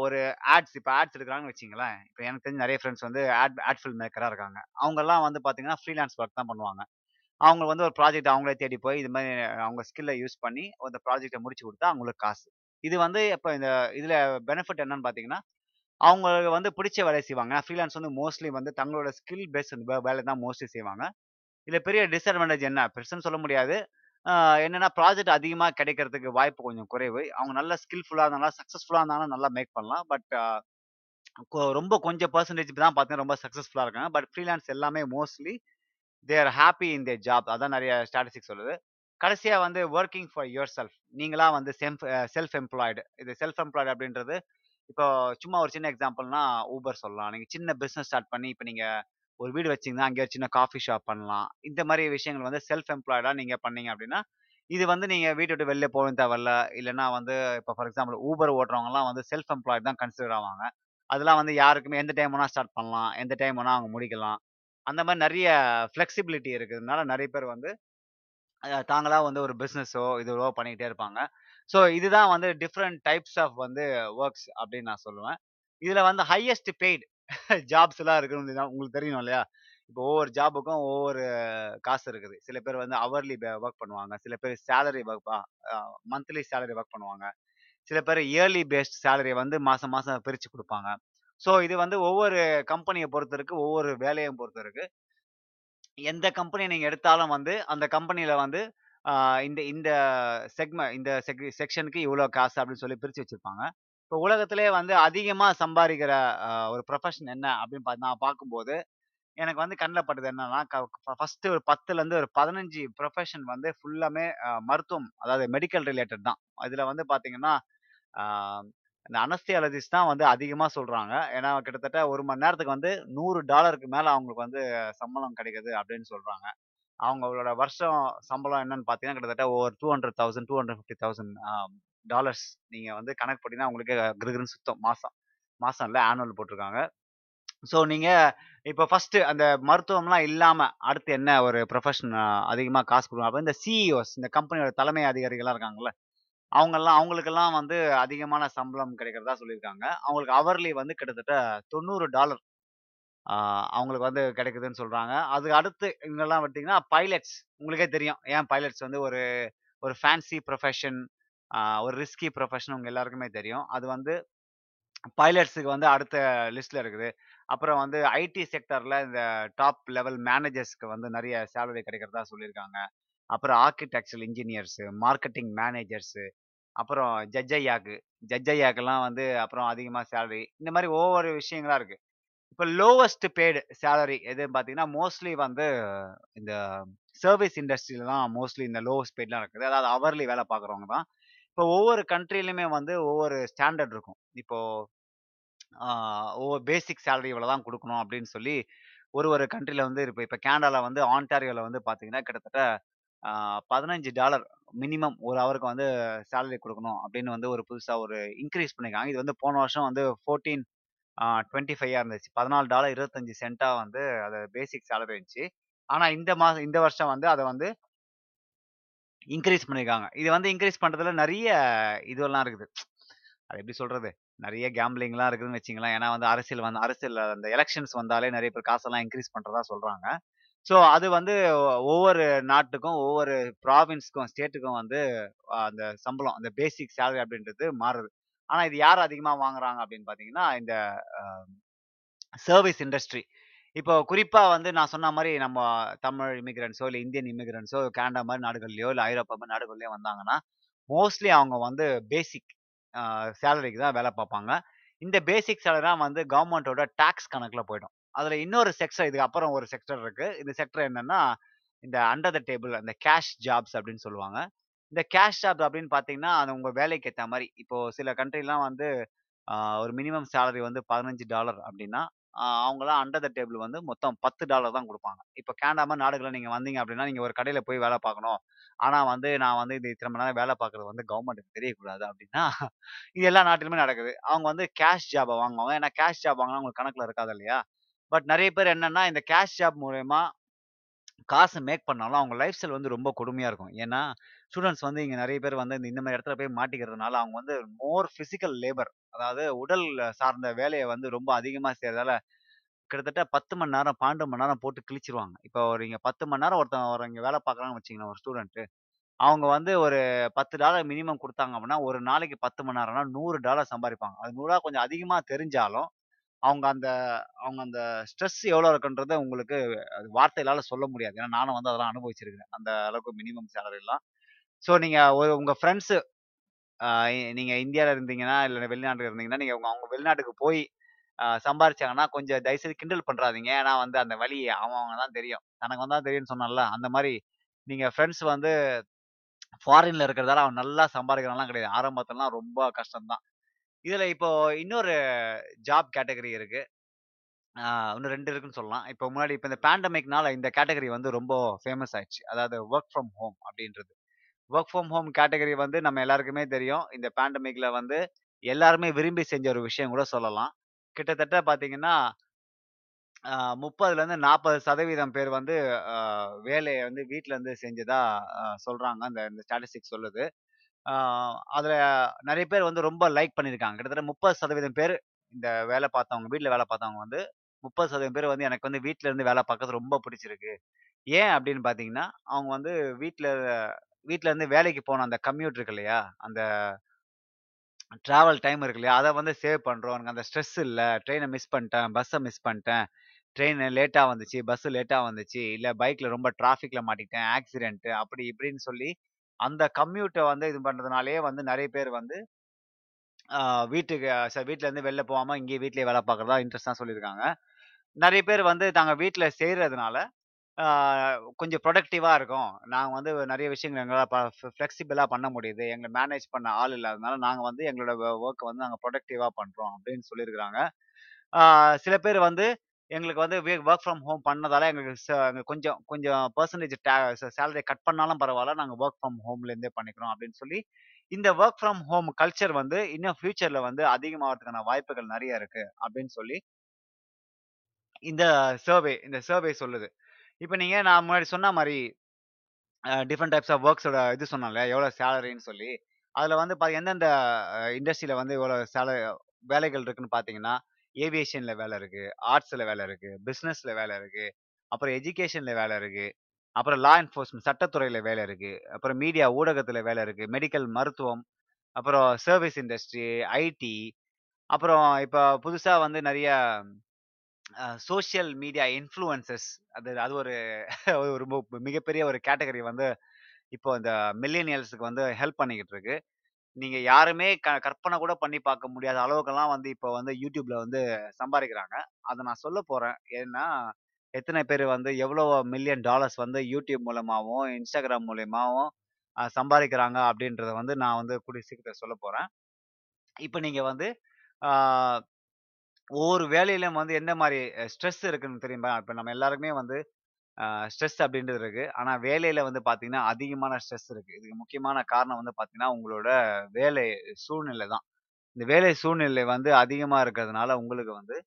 ஒரு ஆட்ஸ் இப்போ ஆட்ஸ் எடுக்கிறாங்கன்னு வச்சிங்களேன் இப்போ எனக்கு தெரிஞ்ச நிறைய ஃப்ரெண்ட்ஸ் வந்து ஆட் ஆட் ஃபில் மேக்கராக இருக்காங்க. அவங்கெல்லாம் வந்து பார்த்தீங்கன்னா, ஃப்ரீலான்ஸ் ஒர்க் தான் பண்ணுவாங்க. அவங்க வந்து ஒரு ப்ராஜெக்ட் அவங்களே தேடி போய் இது மாதிரி அவங்க ஸ்கில்லை யூஸ் பண்ணி அந்த ப்ராஜெக்டை முடிச்சு கொடுத்தா அவங்களுக்கு காசு. இது வந்து இப்போ இந்த இதில் பெனிஃபிட் என்னன்னு பார்த்தீங்கன்னா, அவங்களுக்கு வந்து பிடிச்ச வேலையை செய்வாங்க. ஃப்ரீலான்ஸ் வந்து மோஸ்ட்லி வந்து தங்களோட ஸ்கில் பேஸ்ட் வேலை தான் மோஸ்ட்லி செய்வாங்க. இதில் பெரிய டிஸ்அட்வான்டேஜ் என்ன? பெருசுன்னு சொல்ல முடியாது. என்னென்னா ப்ராஜெக்ட் அதிகமாக கிடைக்கிறதுக்கு வாய்ப்பு கொஞ்சம் குறைவு. அவங்க நல்லா ஸ்கில்ஃபுல்லாக இருந்தாலும் சக்ஸஸ்ஃபுல்லாக இருந்தாலும் நல்லா மேக் பண்ணலாம். பட் ரொம்ப கொஞ்சம் பர்சன்டேஜ் தான் பார்த்தீங்கன்னா ரொம்ப சக்ஸஸ்ஃபுல்லாக இருக்காங்க. பட் ஃப்ரீலான்ஸ் எல்லாமே mostly they are in their job. அதான் நிறைய ஸ்டாட்டிஸ்டிக் சொல்லுது. கடைசியா வந்து ஒர்க்கிங் ஃபார் யுவர் செல்ஃப். நீங்களாம் வந்து செல்ஃப் செல்ஃப் எம்ப்ளாய்டு. இது செல்ஃப் எம்ப்ளாய்டு அப்படின்றது, இப்போ சும்மா ஒரு சின்ன எக்ஸாம்பிள்னா ஊபர் சொல்லலாம். நீங்கள் சின்ன பிஸ்னஸ் ஸ்டார்ட் பண்ணி இப்போ நீங்கள் ஒரு வீடு வச்சிங்கன்னா அங்கே ஒரு சின்ன காஃபி ஷாப் பண்ணலாம். இந்த மாதிரி விஷயங்கள் வந்து செல்ஃப் எம்ப்ளாய்டாக நீங்கள் பண்ணீங்க அப்படின்னா, இது வந்து நீங்கள் வீட்டை விட்டு வெளில போகணும் தேவையில்ல. இல்லைனா வந்து இப்போ ஃபார் எக்ஸாம்பிள் ஊபர் ஓட்டுறவங்கலாம் வந்து செல்ஃப் எம்ப்ளாய்டு தான் கன்சிடர் ஆவாங்க. அதெல்லாம் வந்து யாருக்குமே எந்த டைம் வேணால் ஸ்டார்ட் பண்ணலாம். எந்த டைம் வேணால் அவங்க முடிக்கலாம். அந்த மாதிரி நிறைய ஃப்ளெக்சிபிலிட்டி இருக்கிறதுனால நிறைய பேர் வந்து தாங்களாக தாங்களா வந்து ஒரு பிஸ்னஸோ இதுவோ பண்ணிக்கிட்டே இருப்பாங்க. ஸோ இதுதான் வந்து டிஃப்ரெண்ட் டைப்ஸ் ஆஃப் வந்து ஒர்க்ஸ் அப்படின்னு நான் சொல்லுவேன். இதில் வந்து ஹையஸ்ட் பெய்டு ஜாப்ஸ் எல்லாம் இருக்குன்னு உங்களுக்கு தெரியணும் இல்லையா? இப்போ ஒவ்வொரு ஜாபுக்கும் ஒவ்வொரு காசு இருக்குது. சில பேர் வந்து அவர்லி பே பண்ணுவாங்க. சில பேர் salary work monthly salary work பண்ணுவாங்க. சில பேர் இயர்லி பேஸ்ட் சேலரியை வந்து மாதம் மாதம் பிரித்து கொடுப்பாங்க ஸோ இது வந்து ஒவ்வொரு கம்பெனியை பொறுத்து இருக்கு. ஒவ்வொரு வேலையும் பொறுத்து இருக்கு. எந்த கம்பெனியை நீங்கள் எடுத்தாலும் வந்து, அந்த கம்பெனியில் வந்து இந்த இந்த செக்ம இந்த செக் செக்ஷனுக்கு இவ்வளோ காசு அப்படின்னு சொல்லி பிரித்து வச்சுருப்பாங்க இப்போ உலகத்திலே வந்து அதிகமாக சம்பாதிக்கிற ஒரு ப்ரொஃபஷன் என்ன அப்படின்னு நான் பார்க்கும்போது, எனக்கு வந்து கண்ணில் பட்டது என்னன்னா, க ஒரு 10லருந்து ஒரு 15 ப்ரொஃபஷன் வந்து ஃபுல்லாமே மருத்துவம், அதாவது மெடிக்கல் ரிலேட்டட் தான். இதில் வந்து பார்த்தீங்கன்னா, இந்த அனஸ்தியாலஜிஸ்ட் தான் வந்து அதிகமா சொல்றாங்க. ஏன்னா கிட்டத்தட்ட ஒரு மணி நேரத்துக்கு வந்து $100க்கு மேல அவங்களுக்கு வந்து சம்பளம் கிடைக்குது அப்படின்னு சொல்றாங்க. அவங்களோட வருஷம் சம்பளம் என்னன்னு பார்த்தீங்கன்னா, கிட்டத்தட்ட ஒவ்வொரு two hundred thousand two hundred fifty thousand dollars நீங்க வந்து கணக்கு போட்டீங்கன்னா, உங்களுக்கே கிறுகிறுன்னு சுத்தம் மாசம். மாதம் இல்லை ஆனுவல் போட்டிருக்காங்க. ஸோ நீங்க இப்போ ஃபஸ்ட்டு அந்த மருத்துவம்லாம் இல்லாம, அடுத்து என்ன ஒரு ப்ரொஃபஷன் அதிகமா காசு கொடுக்கணும் அப்போ இந்த சிஇஓஸ் இந்த கம்பெனியோட தலைமை அதிகாரிகளாக இருக்காங்கல்ல, அவங்கெல்லாம் அவங்களுக்கெல்லாம் வந்து அதிகமான சம்பளம் கிடைக்கிறதா சொல்லியிருக்காங்க. அவங்களுக்கு அவர்லி வந்து கிட்டத்தட்ட தொண்ணூறு டாலர் அவங்களுக்கு வந்து கிடைக்குதுன்னு சொல்கிறாங்க அதுக்கு அடுத்து இவங்கலாம் பார்த்தீங்கன்னா, பைலட்ஸ் உங்களுக்கே தெரியும். ஏன் பைலட்ஸ் வந்து ஒரு ஒரு ஃபேன்சி ப்ரொஃபஷன், ஒரு ரிஸ்கி ப்ரொஃபஷன் உங்க எல்லாருக்குமே தெரியும். அது வந்து பைலட்ஸுக்கு வந்து அடுத்த லிஸ்ட்ல இருக்குது. அப்புறம் வந்து ஐடி செக்டார்ல இந்த டாப் லெவல் மேனேஜர்ஸ்க்கு வந்து நிறைய சேலரி கிடைக்கிறதா சொல்லியிருக்காங்க. அப்புறம் ஆர்க்கிடெக்சரல் இன்ஜினியர்ஸு, மார்க்கெட்டிங் மேனேஜர்ஸு, அப்புறம் ஜட்ஜ் ஐயாக்கு ஜட்ஜ் ஐயாக்கெல்லாம் வந்து அப்புறம் அதிகமாக சேலரி. இந்த மாதிரி ஒவ்வொரு விஷயங்களா இருக்கு. இப்போ லோவஸ்ட் பேடு சேலரி எதுன்னு பார்த்தீங்கன்னா, மோஸ்ட்லி வந்து இந்த சர்வீஸ் இண்டஸ்ட்ரியில தான் மோஸ்ட்லி இந்த லோவஸ்ட் பெய்ட்லாம் இருக்குது. அதாவது அவர்லி வேலை பார்க்குறவங்க தான். இப்போ ஒவ்வொரு கண்ட்ரிலையுமே வந்து ஒவ்வொரு ஸ்டாண்டர்ட் இருக்கும். இப்போ ஒவ்வொரு பேசிக் சேலரி இவ்வளோ தான் கொடுக்கணும் அப்படின்னு சொல்லி, ஒரு ஒரு கண்ட்ரியில் வந்து இருப்போம் இப்போ கேனடாவில் வந்து ஆண்டாரியோவில் வந்து பார்த்தீங்கன்னா, கிட்டத்தட்ட பதினஞ்சு டாலர் மினிமம் ஒரு அவருக்கு வந்து சேலரி கொடுக்கணும் அப்படின்னு வந்து ஒரு புதுசாக ஒரு இன்க்ரீஸ் பண்ணியிருக்காங்க. இது வந்து போன வருஷம் வந்து ஃபோர்டீன் டுவெண்ட்டி ஃபைவாக இருந்துச்சு. $14.25 வந்து அது பேசிக் சேலரி இருந்துச்சு. ஆனால் இந்த மாதம் இந்த வருஷம் வந்து அதை வந்து இன்க்ரீஸ் பண்ணியிருக்காங்க. இது வந்து இன்க்ரீஸ் பண்ணுறதுல நிறைய இதுவெல்லாம் இருக்குது. அது எப்படி சொல்கிறது நிறைய கேம்பிளிங்லாம் இருக்குதுன்னு வச்சிங்களேன் ஏன்னா வந்து அரசியல் வந்து அரசியல் அந்த எலக்ஷன்ஸ் வந்தாலே நிறைய பேர் காசெல்லாம் இன்க்ரீஸ் பண்ணுறதா சொல்கிறாங்க ஸோ அது வந்து ஒவ்வொரு நாட்டுக்கும், ஒவ்வொரு ப்ராவின்ஸ்க்கும், ஸ்டேட்டுக்கும் வந்து அந்த சம்பளம், அந்த பேசிக் சேலரி அப்படின்றது மாறுது. ஆனால் இது யார் அதிகமாக வாங்குறாங்க அப்படின்னு பார்த்தீங்கன்னா, இந்த சர்வீஸ் இண்டஸ்ட்ரி. இப்போ குறிப்பாக வந்து நான் சொன்ன மாதிரி நம்ம தமிழ் இமிகிரண்ட்ஸோ, இல்லை இந்தியன் இமிகிரண்ட்ஸோ கேனடா மாதிரி நாடுகள்லையோ இல்லை ஐரோப்பா மாதிரி நாடுகள்லையோ வந்தாங்கன்னா, மோஸ்ட்லி அவங்க வந்து பேசிக் சேலரிக்கு தான் வேலை பார்ப்பாங்க இந்த பேசிக் சேலரிலாம் வந்து கவர்மெண்ட்டோட டேக்ஸ் கணக்கில் போயிடும். அதுல இன்னொரு செக்ஷன் இதுக்கு அப்புறம் ஒரு செக்டர் இருக்கு. இந்த செக்டர் என்னன்னா, இந்த அண்டர் த டேபிள் அந்த கேஷ் ஜாப்ஸ் அப்படின்னு சொல்லுவாங்க. இந்த கேஷ் ஜாப் அப்படின்னு பார்த்தீங்கன்னா, அது உங்க வேலைக்கு ஏற்ற மாதிரி இப்போ சில கண்ட்ரிலாம் வந்து ஒரு மினிமம் சேலரி வந்து $15 அப்படின்னா, அவங்களாம் அண்டர் த டேபிள் வந்து மொத்தம் $10 தான் கொடுப்பாங்க இப்போ கேனடா நாடுகளில் நாடுகள்ல நீங்க வந்தீங்க அப்படின்னா, நீங்க ஒரு கடையில போய் வேலை பார்க்கணும். ஆனா வந்து நான் வந்து இது இத்தனை மணி நேரம் வேலை பார்க்குறது வந்து கவர்மெண்ட்டுக்கு தெரியக்கூடாது அப்படின்னா, இது எல்லா நாட்டிலுமே நடக்குது. அவங்க வந்து கேஷ் ஜாபை வாங்குவாங்க. ஏன்னா கேஷ் ஜாப் வாங்கினா உங்களுக்கு கணக்குல இருக்காது இல்லையா? பட் நிறைய பேர் என்னன்னா, இந்த கேஷ் ஜாப் மூலயமா காசு மேக் பண்ணாலும், அவங்க லைஃப் ஸ்டைல் வந்து ரொம்ப கொடுமையா இருக்கும். ஏன்னா, ஸ்டூடண்ட்ஸ் வந்து இங்கே நிறைய பேர் வந்து இந்த மாதிரி இடத்துல போய் மாட்டிக்கிறதுனால, அவங்க வந்து மோர் ஃபிசிக்கல் லேபர் அதாவது உடல் சார்ந்த வேலையை வந்து ரொம்ப அதிகமாக செய்கிறதால கிட்டத்தட்ட 10 மணி நேரம், 12 மணி நேரம் போட்டு கிழிச்சிருவாங்க. இப்போ ஒரு இங்கே பத்து மணி நேரம் ஒருத்தன் ஒரு இங்கே வேலை பார்க்குறாங்கன்னு வச்சுக்கங்களேன், ஒரு ஸ்டூடெண்ட்டு அவங்க வந்து ஒரு $10 மினிமம் கொடுத்தாங்க அப்படின்னா, ஒரு நாளைக்கு 10 மணி நேரம்னா $100 சம்பாரிப்பாங்க. அது 100 கொஞ்சம் அதிகமாக தெரிஞ்சாலும், அவங்க அந்த அவங்க அந்த ஸ்ட்ரெஸ் எவ்வளோ இருக்குன்றதை உங்களுக்கு அது வார்த்தைகளால் சொல்ல முடியாது. ஏன்னா நானும் வந்து அதெல்லாம் அனுபவிச்சிருக்கிறேன். அந்த அளவுக்கு மினிமம் சேலரிலாம். ஸோ நீங்கள் ஒரு உங்கள் ஃப்ரெண்ட்ஸு நீங்கள் இந்தியாவில் இருந்தீங்கன்னா, இல்லை வெளிநாட்டில் இருந்தீங்கன்னா, நீங்கள் அவங்க அவங்க வெளிநாட்டுக்கு போய் சம்பாரிச்சாங்கன்னா, கொஞ்சம் தயவுசெய்து கிண்டல் பண்ணுறாதீங்க ஏன்னா வந்து அந்த வழி அவன் அவங்க தான் தெரியும். தனக்கு வந்தால் தெரியும்னு சொன்னால அந்த மாதிரி நீங்கள் ஃப்ரெண்ட்ஸ் வந்து ஃபாரின்ல இருக்கிறதால அவன் நல்லா சம்பாதிக்கிறான்லாம் கிடையாது. ஆரம்பத்துலலாம் ரொம்ப கஷ்டம் தான். இதுல இப்போ இன்னொரு ஜாப் கேட்டகரி இருக்கு. இன்னும் ரெண்டு இருக்குன்னு சொல்லலாம். இப்போ முன்னாடி இப்போ இந்த பேண்டமிக்னால இந்த கேட்டகரி வந்து ரொம்ப ஃபேமஸ் ஆயிடுச்சு. அதாவது ஒர்க் ஃப்ரம் ஹோம் அப்படின்றது. ஒர்க் ஃப்ரம் ஹோம் கேட்டகரி வந்து நம்ம எல்லாருக்குமே தெரியும். இந்த பேண்டமிக்ல வந்து எல்லாருமே விரும்பி செஞ்ச ஒரு விஷயம் கூட சொல்லலாம். கிட்டத்தட்ட பார்த்தீங்கன்னா, முப்பதுலேருந்து நாற்பது சதவீதம் பேர் வந்து வேலையை வந்து வீட்டிலேருந்து இருந்து செஞ்சதா சொல்கிறாங்க அந்த இந்த ஸ்டாட்டிஸ்டிக்ஸ் சொல்லுது. அதில் நிறைய பேர் வந்து ரொம்ப லைக் பண்ணியிருக்காங்க. கிட்டத்தட்ட முப்பது சதவீதம் பேர் இந்த வேலை பார்த்தவங்க, வீட்டில் வேலை பார்த்தவங்க வந்து 30% பேர் வந்து எனக்கு வந்து வீட்டில் இருந்து வேலை பார்க்கறது ரொம்ப பிடிச்சிருக்கு. ஏன் அப்படின்னு பார்த்தீங்கன்னா, அவங்க வந்து வீட்டில் வீட்டில் இருந்து வேலைக்கு போன அந்த கம்யூட் இருக்கு இல்லையா? அந்த ட்ராவல் டைம் இருக்கு இல்லையா? அதை வந்து சேவ் பண்ணுறோம் எனக்கு அந்த ஸ்ட்ரெஸ் இல்லை ட்ரெயினை மிஸ் பண்ணிட்டேன் பஸ்ஸை மிஸ் பண்ணிட்டேன் ட்ரெயின் லேட்டாக வந்துச்சு. பஸ்ஸு லேட்டாக வந்துச்சு. இல்லை பைக்கில் ரொம்ப டிராஃபிக்கில் மாட்டிக்கிட்டேன். ஆக்சிடென்ட்டு அப்படி இப்படின்னு சொல்லி, அந்த கம்யூட்டை வந்து இது பண்றதுனாலயே வந்து நிறைய பேர் வந்து வீட்டுக்கு ச வீட்டிலேருந்து வெளில போகாமல் இங்கேயே வீட்டிலே வேலை பார்க்குறதா இன்ட்ரெஸ்ட் தான் சொல்லியிருக்காங்க. நிறைய பேர் வந்து நாங்கள் வீட்டில் செய்கிறதுனால கொஞ்சம் ப்ரொடக்டிவாக இருக்கும். நாங்கள் வந்து நிறைய விஷயங்கள் எங்களால் ப பண்ண முடியுது. எங்களை மேனேஜ் பண்ண ஆள் இல்லாதனால, நாங்கள் வந்து எங்களோட ஒர்க்கை வந்து நாங்கள் ப்ரொடக்டிவாக பண்ணுறோம் அப்படின்னு சொல்லியிருக்கிறாங்க. சில பேர் வந்து எங்களுக்கு வந்து வே ஃப்ரம் ஹோம் பண்ணதால எங்களுக்கு கொஞ்சம் கொஞ்சம் பர்சன்டேஜ் டே கட் பண்ணாலும் பரவாயில்ல நாங்கள் ஒர்க் ஃப்ரம் ஹோம்லேருந்தே பண்ணிக்கிறோம் அப்படின்னு சொல்லி, இந்த ஒர்க் ஃப்ரம் ஹோம் கல்ச்சர் வந்து இன்னும் ஃபியூச்சரில் வந்து அதிகமாகிறதுக்கான வாய்ப்புகள் நிறைய இருக்கு அப்படின்னு சொல்லி, இந்த சர்வே இந்த சர்வே சொல்லுது. இப்போ நீங்கள் நான் முன்னாடி சொன்ன மாதிரி டிஃப்ரெண்ட் டைப்ஸ் ஆஃப் ஒர்க்ஸோட இது சொன்னேன்ல, எவ்வளோ சேலரின்னு சொல்லி. அதில் வந்து பா எந்தெந்த இண்டஸ்ட்ரியில் வந்து எவ்வளோ சேலரி வேலைகள் இருக்குன்னு பார்த்தீங்கன்னா, ஏவியேஷன்ல வேலை இருக்கு, ஆர்ட்ஸ்ல வேலை இருக்கு, பிசினஸ்ல வேலை இருக்கு, அப்புறம் எஜுகேஷன்ல வேலை இருக்கு, அப்புறம் லா என்ஃபோர்ஸ்மெண்ட் சட்டத்துறையில வேலை இருக்கு, அப்புறம் மீடியா ஊடகத்துல வேலை இருக்கு, மெடிக்கல் மருத்துவம், அப்புறம் சர்வீஸ் இண்டஸ்ட்ரி, ஐடி, அப்புறம் இப்போ புதுசா வந்து நிறைய சோஷியல் மீடியா இன்ஃப்ளூயன்சஸ் அது அது ஒரு [laughs] ரொம்ப மிகப்பெரிய ஒரு கேட்டகரி வந்து இப்போ இந்த மில்லேனியல்ஸுக்கு வந்து ஹெல்ப் பண்ணிக்கிட்டு இருக்கு. நீங்க யாருமே க கற்பனை கூட பண்ணி பார்க்க முடியாத அளவுக்கெல்லாம் வந்து இப்போ வந்து யூடியூப்ல வந்து சம்பாதிக்கிறாங்க அதை நான் சொல்லப் போறேன். ஏன்னா, எத்தனை பேர் வந்து எவ்வளோ மில்லியன் டாலர்ஸ் வந்து யூடியூப் மூலியமாகவும் இன்ஸ்டாகிராம் மூலியமாகவும் சம்பாதிக்கிறாங்க அப்படின்றத வந்து நான் வந்து கூடிய சீக்கிரத்துல சொல்லப் போறேன். இப்போ நீங்க வந்து ஒவ்வொரு வேலையிலும் வந்து எந்த மாதிரி ஸ்ட்ரெஸ் இருக்குன்னு தெரியுமா? இப்போ நம்ம எல்லாருக்குமே வந்து ஸ்ட்ரெஸ் அப்படின்றது இருக்குது ஆனால் வேலையில் வந்து பார்த்தீங்கன்னா, அதிகமான ஸ்ட்ரெஸ் இருக்குது இதுக்கு முக்கியமான காரணம் வந்து பார்த்தீங்கன்னா, உங்களோட வேலை சூழ்நிலை தான். இந்த வேலை சூழ்நிலை வந்து அதிகமாக இருக்கிறதுனால, உங்களுக்கு வந்து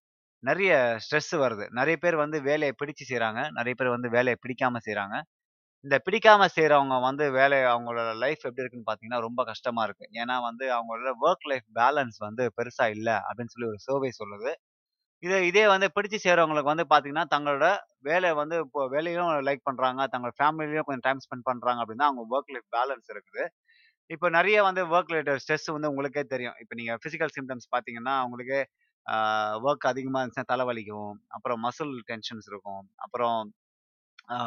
நிறைய ஸ்ட்ரெஸ் வருது. நிறைய பேர் வந்து வேலையை பிடிச்சு செய்கிறாங்க நிறைய பேர் வந்து வேலையை பிடிக்காம செய்கிறாங்க இந்த பிடிக்காம செய்கிறவங்க வந்து வேலை அவங்களோட லைஃப் எப்படி இருக்குன்னு பார்த்தீங்கன்னா, ரொம்ப கஷ்டமாக இருக்குது ஏன்னா வந்து அவங்களோட ஒர்க் லைஃப் பேலன்ஸ் வந்து பெருசாக இல்லை அப்படின்னு சொல்லி ஒரு சர்வே சொல்லுது. இதே இதே வந்து பிடிச்சு செய்கிறவங்களுக்கு வந்து பார்த்தீங்கன்னா, தங்களோட வேலை வந்து இப்போ வேலையும் லைக் பண்றாங்க. தங்களோட ஃபேமிலியும் கொஞ்சம் டைம் ஸ்பெண்ட் பண்றாங்க அப்படின்னா, அவங்க ஒர்க் லைஃப் பேலன்ஸ் இருக்குது. இப்போ நெறைய வந்து ஒர்க் ரிலேட்டட் ஸ்ட்ரெஸ் வந்து உங்களுக்கே தெரியும். இப்போ நீங்க பிசிக்கல் சிம்டம்ஸ் பார்த்தீங்கன்னா, உங்களுக்கு ஆ அதிகமாக அதிகமா இருந்துச்சுன்னா தலை வலிக்கும். அப்புறம் மசில் டென்ஷன்ஸ் இருக்கும். அப்புறம் ஆ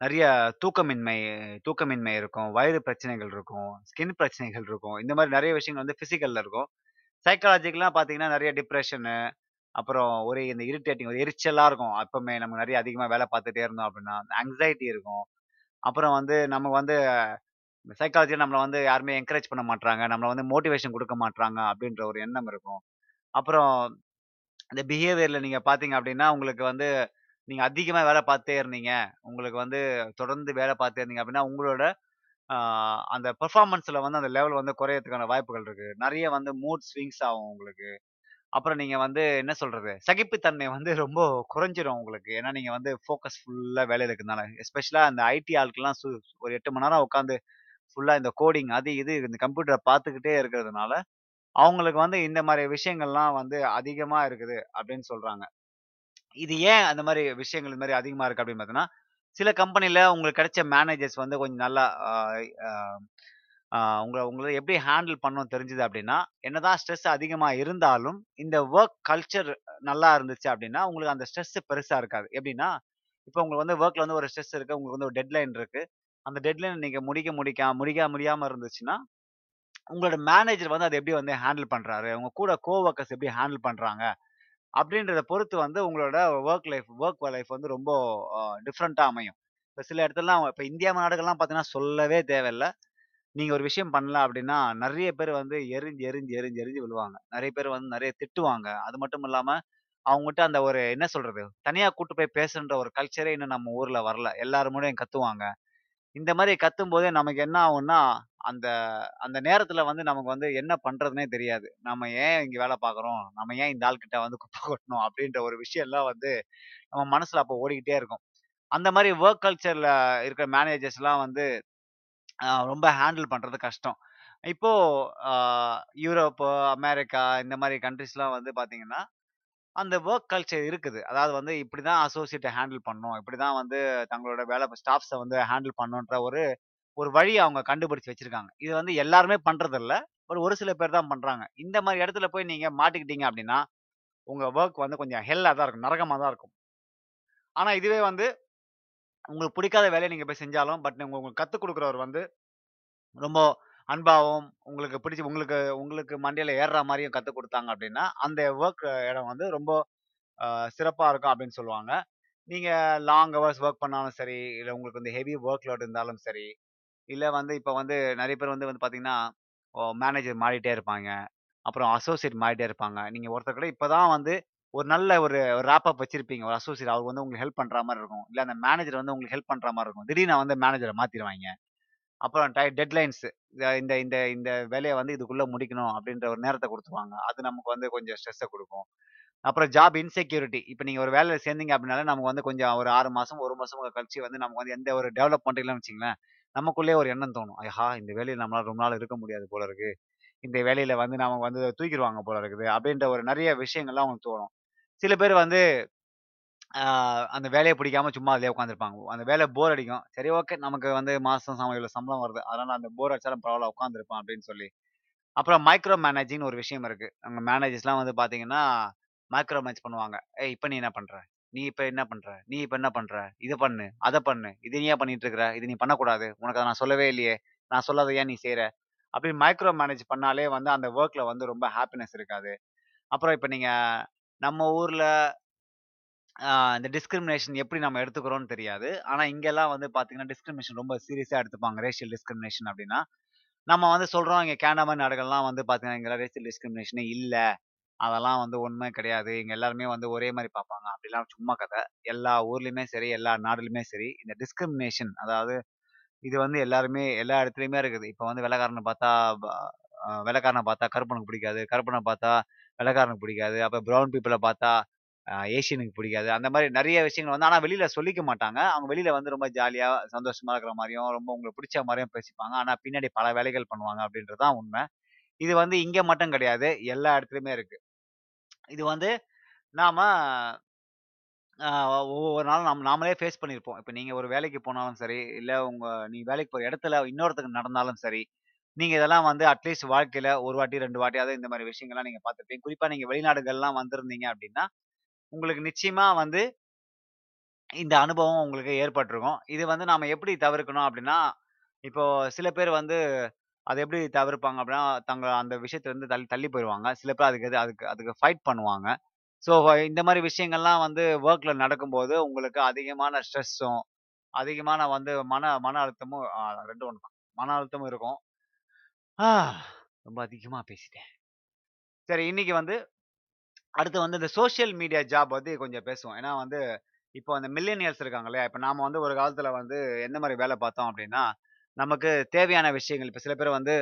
நெறைய தூக்கமின்மை தூக்கமின்மை இருக்கும். வயிறு பிரச்சனைகள் இருக்கும். ஸ்கின் பிரச்சனைகள் இருக்கும். இந்த மாரி நெறைய விஷயங்கள் வந்து பிசிக்கல்ல இருக்கும். சைக்காலஜிக்கலா பார்த்தீங்கன்னா, நெறைய டிப்ரஷனு, அப்புறம் ஒரே இந்த இரிட்டேட்டிங் ஒரு எரிச்சலா இருக்கும். அப்பவுமே நம்ம நிறைய அதிகமா வேலை பார்த்துட்டே இருந்தோம் அப்படின்னா, ஆங்ஸைட்டி இருக்கும். அப்புறம் வந்து நம்ம வந்து சைக்காலஜியில் நம்மளை வந்து யாருமே என்கரேஜ் பண்ண மாட்றாங்க. நம்மளை வந்து மோட்டிவேஷன் கொடுக்க மாட்றாங்க அப்படின்ற ஒரு எண்ணம் இருக்கும். அப்புறம் இந்த பிஹேவியரில் நீங்கள் பார்த்தீங்க அப்படின்னா, உங்களுக்கு வந்து நீங்கள் அதிகமாக வேலை பார்த்தே இருந்தீங்க. உங்களுக்கு வந்து தொடர்ந்து வேலை பார்த்தே இருந்தீங்க அப்படின்னா, உங்களோட அந்த பெர்ஃபார்மன்ஸில் வந்து அந்த லெவல் வந்து குறையறதுக்கான வாய்ப்புகள் இருக்குது நிறைய வந்து மூட் ஸ்விங்ஸ் ஆகும் உங்களுக்கு. அப்புறம் நீங்க வந்து என்ன சொல்றது? சகிப்புத்தன்மை வந்து ரொம்ப குறைஞ்சிரும் உங்களுக்கு. ஏன்னா நீங்க வந்து ஃபோக்கஸ் ஃபுல்லா வேலையில இருக்கிறதுனால. எஸ்பெஷலா அந்த ஐடி ஆளுக்கெல்லாம் சு ஒரு எட்டு மணி நேரம் உட்காந்து ஃபுல்லா இந்த கோடிங் அது இது இந்த கம்ப்யூட்டரை பார்த்துக்கிட்டே இருக்கிறதுனால, அவங்களுக்கு வந்து இந்த மாதிரி விஷயங்கள்லாம் வந்து அதிகமா இருக்குது அப்படின்னு சொல்றாங்க. இது ஏன் அந்த மாதிரி விஷயங்கள் இந்த மாதிரி அதிகமா இருக்கு அப்படின்னு பார்த்தீங்கன்னா, சில கம்பெனில உங்களுக்கு கிடைச்ச மேனேஜர்ஸ் வந்து கொஞ்சம் நல்லா உங்களை உங்களை எப்படி ஹேண்டில் பண்ணணும் தெரிஞ்சுது அப்படின்னா, என்னதான் ஸ்ட்ரெஸ் அதிகமாக இருந்தாலும், இந்த ஒர்க் கல்ச்சர் நல்லா இருந்துச்சு அப்படின்னா, உங்களுக்கு அந்த ஸ்ட்ரெஸ் பெருசாக இருக்காது. எப்படின்னா, இப்போ உங்களுக்கு வந்து ஒர்க்கில் வந்து ஒரு ஸ்ட்ரெஸ் இருக்குது உங்களுக்கு வந்து ஒரு டெட்லைன் இருக்குது அந்த டெட்லைன் நீங்கள் முடிக்க முடிக்க முடிக்க முடியாமல் இருந்துச்சுன்னா, உங்களோட மேனேஜர் வந்து அதை எப்படி வந்து ஹேண்டில் பண்ணுறாரு உங்க கூட கோவொர்க்கர்ஸ் எப்படி ஹேண்டில் பண்ணுறாங்க அப்படின்றத பொறுத்து வந்து உங்களோட ஒர்க் லைஃப் ஒர்க் லைஃப் வந்து ரொம்ப டிஃப்ரெண்ட்டாக அமையும். இப்போ சில இடத்துலலாம் இப்போ இந்தியா நாடுகள்லாம் பார்த்தீங்கன்னா, சொல்லவே தேவையில்ல. நீங்க ஒரு விஷயம் பண்ணல அப்படின்னா, நிறைய பேர் வந்து எரிஞ்சு, எரிஞ்சு, எரிஞ்சு, எரிஞ்சு விழுவாங்க. நிறைய பேர் வந்து நிறைய திட்டுவாங்க. அது மட்டும் இல்லாம, அவங்ககிட்ட அந்த ஒரு என்ன சொல்றது? தனியா கூட்டு போய் பேசுன்ற ஒரு கல்ச்சரே இன்னும் நம்ம ஊர்ல வரல. எல்லாருமோடையும் கத்துவாங்க. இந்த கத்தும் போதே நமக்கு என்ன ஆகும்னா, அந்த அந்த நேரத்துல வந்து நமக்கு வந்து என்ன பண்றதுனே தெரியாது. நம்ம ஏன் இங்க வேலை பார்க்குறோம்? நம்ம ஏன் இந்த ஆள்கிட்ட வந்து குப்பை கொட்டணும்? அப்படின்ற ஒரு விஷயம்லாம் வந்து நம்ம மனசுல அப்போ ஓடிக்கிட்டே இருக்கும். அந்த மாதிரி வொர்க் கல்ச்சர்ல இருக்கிற மேனேஜர்ஸ்லாம் வந்து ரொம்ப ஹேண்டில் பண்ணுறது கஷ்டம். இப்போ யூரோப்பு, அமெரிக்கா இந்த மாதிரி கண்ட்ரிஸ்லாம் வந்து பார்த்தீங்கன்னா, அந்த ஒர்க் கல்ச்சர் இருக்குது. அதாவது வந்து இப்படி தான் அசோசியேட்டை ஹேண்டில் பண்ணணும். இப்படிதான் வந்து தங்களோட வேலை ஸ்டாஃப்ஸை வந்து ஹேண்டில் பண்ணணுன்ற ஒரு ஒரு வழி அவங்க கண்டுபிடிச்சு வச்சுருக்காங்க இது வந்து எல்லாருமே பண்ணுறதில்ல ஒரு ஒரு சில பேர் தான் பண்ணுறாங்க இந்த மாதிரி இடத்துல போய் நீங்கள் மாட்டிக்கிட்டீங்க அப்படின்னா, உங்கள் ஒர்க் வந்து கொஞ்சம் ஹெல்லாக தான் இருக்கும். நரகமாக தான் இருக்கும். ஆனால் இதுவே வந்து உங்களுக்கு பிடிக்காத வேலையை நீங்கள் போய் செஞ்சாலும், பட் உங்களுக்கு கற்றுக் கொடுக்குறவர் வந்து ரொம்ப அன்பாகவும் உங்களுக்கு பிடிச்சி உங்களுக்கு உங்களுக்கு மண்டையில் ஏறுற மாதிரியும் கற்றுக் கொடுத்தாங்க அப்படின்னா அந்த ஒர்க் இடம் வந்து ரொம்ப சிறப்பாக இருக்கும் அப்படின்னு சொல்லுவாங்க. நீங்கள் லாங் ஹவர்ஸ் ஒர்க் பண்ணாலும் சரி, இல்லை உங்களுக்கு வந்து ஹெவி ஒர்க் லோட் இருந்தாலும் சரி, இல்லை வந்து இப்போ வந்து நிறைய பேர் வந்து வந்து பார்த்தீங்கன்னா, மேனேஜர் மாறிட்டே இருப்பாங்க. அப்புறம் அசோசியேட் மாறிட்டே இருப்பாங்க. நீங்கள் ஒருத்தர் கூட இப்போ தான் வந்து ஒரு நல்ல ஒரு ராப் அப் வச்சிருப்பீங்க. ஒரு அசோசியேட் அவர் வந்து உங்களுக்கு ஹெல்ப் பண்ற மாதிரி இருக்கும். இல்ல அந்த மேனேஜர் வந்து உங்களுக்கு ஹெல்ப் பண்ற மாதிரி இருக்கும். திடீர்னு வந்து மேனேஜரை மாத்திடுவாங்க அப்புறம் டை டெட்லைன்ஸ் இந்த இந்த இந்த வேலையை வந்து இதுக்குள்ள முடிக்கணும் அப்படின்ற ஒரு நேரத்தை கொடுத்துருவாங்க அது நமக்கு வந்து கொஞ்சம் ஸ்ட்ரெஸ்ஸை கொடுக்கும் அப்புறம் ஜாப் இன்செக்யூரிட்டி. இப்போ நீங்கள் ஒரு வேலையில் சேர்ந்தீங்க அப்படின்னாலே நமக்கு வந்து கொஞ்சம் ஒரு ஆறு மாதம் ஒரு மாதம் கழிச்சு வந்து நமக்கு வந்து எந்த ஒரு டெவலப் இல்லன்னு வச்சுக்கங்களேன், நமக்குள்ளேயே ஒரு எண்ணம் தோணும். ஐஹா இந்த வேலையில் நம்மளால் ரொம்ப நாள் இருக்க முடியாது போல இருக்கு. இந்த வேலையில் வந்து நமக்கு வந்து தூக்கிடுவாங்க போல இருக்குது. அப்படின்ற ஒரு நிறைய விஷயங்கள்லாம் அவங்களுக்கு தோணும். சில பேர் வந்து அந்த வேலையை பிடிக்காம சும்மா அதிலே உட்காந்துருப்பாங்க அந்த வேலை போர் அடிக்கும். சரி ஓகே நமக்கு வந்து மாதம் சம் இவ்வளோ சம்பளம் வருது. அதனால் அந்த போர் அடிச்சாலும் பரவாயில்ல உட்காந்துருப்பான் அப்படின்னு சொல்லி. அப்புறம் மைக்ரோ மேனேஜின்னு ஒரு விஷயம் இருக்குது நம்ம மேனேஜர்ஸ்லாம் வந்து பார்த்தீங்கன்னா, மைக்ரோ மேனேஜ் பண்ணுவாங்க. "ஏய் இப்போ நீ என்ன பண்ணுற நீ இப்போ என்ன பண்ணுற நீ இப்போ என்ன பண்ணுற இதை பண்ணு, அதை பண்ணு. இது நீ ஏன் பண்ணிட்டு இருக்கிற? இது நீ பண்ணக்கூடாது. உனக்கு அதை நான் சொல்லவே இல்லையே. நான் சொல்லாத ஏன் நீ செய்கிற அப்படி மைக்ரோ மேனேஜ் பண்ணாலே வந்து அந்த ஒர்க்கில் வந்து ரொம்ப ஹாப்பினஸ் இருக்காது. அப்புறம் இப்போ நீங்கள் நம்ம ஊர்ல இந்த டிஸ்கிரிமினேஷன் எப்படி நம்ம எடுத்துக்கிறோம்னு தெரியாது. ஆனா இங்கெல்லாம் வந்து பார்த்தீங்கன்னா, டிஸ்கிரிமினேஷன் ரொம்ப சீரியஸா எடுத்துப்பாங்க. ரேஷியல் டிஸ்கிரிமினேஷன் அப்படின்னா நம்ம வந்து சொல்றோம் இங்க கேண்டாமன் நாடுகள்லாம் வந்து பார்த்தீங்கன்னா, இங்கெல்லாம் ரேஷியல் டிஸ்கிரிமினேஷனே இல்ல. அதெல்லாம் வந்து உண்மை கிடையாது. இங்க எல்லாருமே வந்து ஒரே மாதிரி பார்ப்பாங்க. அப்படிலாம் சும்மா கதை. எல்லா ஊர்லயுமே சரி, எல்லா நாடுலயுமே சரி, இந்த டிஸ்கிரிமினேஷன் அதாவது இது வந்து எல்லாருமே எல்லா இடத்துலயுமே இருக்குது. இப்போ வந்து வெள்ளக்காரனை பார்த்தா வெள்ளக்காரனை பார்த்தா கருப்பனுக்கு பிடிக்காது. கருப்பனை பார்த்தா வெள்ளக்காரனுக்கு பிடிக்காது. அப்போ ப்ரௌன் பீப்புளை பார்த்தா ஏஷியனுக்கு பிடிக்காது. அந்த மாதிரி நிறைய விஷயங்கள் வந்து ஆனால் வெளியில் சொல்லிக்க மாட்டாங்க. அவங்க வெளியில் வந்து ரொம்ப ஜாலியாக சந்தோஷமாக இருக்கிற மாதிரியும் ரொம்ப உங்களுக்கு பிடிச்ச மாதிரியும் பேசிப்பாங்க. ஆனால் பின்னாடி பல வேலைகள் பண்ணுவாங்க அப்படின்றது தான் உண்மை. இது வந்து இங்கே மட்டும் கிடையாது. எல்லா இடத்துலையுமே இருக்குது இது வந்து நாம் ஒவ்வொரு நாளும் நாம் நாமளே ஃபேஸ் பண்ணியிருப்போம். இப்போ நீங்கள் ஒரு வேலைக்கு போனாலும் சரி, இல்லை உங்கள் நீ வேலைக்கு போகிற இடத்துல இன்னொருத்தருக்கு நடந்தாலும் சரி, நீங்க இதெல்லாம் வந்து அட்லீஸ்ட் வாழ்க்கையில ஒரு வாட்டி, 2 வாட்டியாவது இந்த மாதிரி விஷயங்கள்லாம் நீங்க பார்த்துருப்பீங்க குறிப்பா நீங்க வெளிநாடுகள்லாம் வந்திருந்தீங்க அப்படின்னா உங்களுக்கு நிச்சயமா வந்து இந்த அனுபவம் உங்களுக்கு ஏற்பட்டிருக்கும் இது வந்து நாம எப்படி தவிர்க்கணும் அப்படின்னா இப்போ சில பேர் வந்து அதை எப்படி தவிர்ப்பாங்க அப்படின்னா தங்க அந்த விஷயத்துலருந்து தள்ளி தள்ளி போயிடுவாங்க சில பேர் அதுக்கு எது அதுக்கு அதுக்கு ஃபைட் பண்ணுவாங்க. ஸோ இந்த மாதிரி விஷயங்கள்லாம் வந்து வொர்க்ல நடக்கும்போது, உங்களுக்கு அதிகமான ஸ்ட்ரெஸ்ஸும், அதிகமான வந்து மன மன அழுத்தமும் ரெண்டு ஒன்று தான். மன அழுத்தமும் இருக்கும். ஆ ரொம்ப அதிகமா பேசிட்டேன். சரி இன்னைக்கு வந்து அடுத்து வந்து இந்த சோஷியல் மீடியா ஜாப் பற்றி கொஞ்சம் பேசுவோம். ஏன்னா வந்து, இப்போ அந்த மில்லேனியல்ஸ் இருக்காங்க இல்லையா? இப்போ நாம வந்து ஒரு காலத்துல வந்து எந்த மாதிரி வேலை பார்த்தோம் அப்படின்னா நமக்கு தேவையான விஷயங்கள் இப்போ சில பேர் வந்து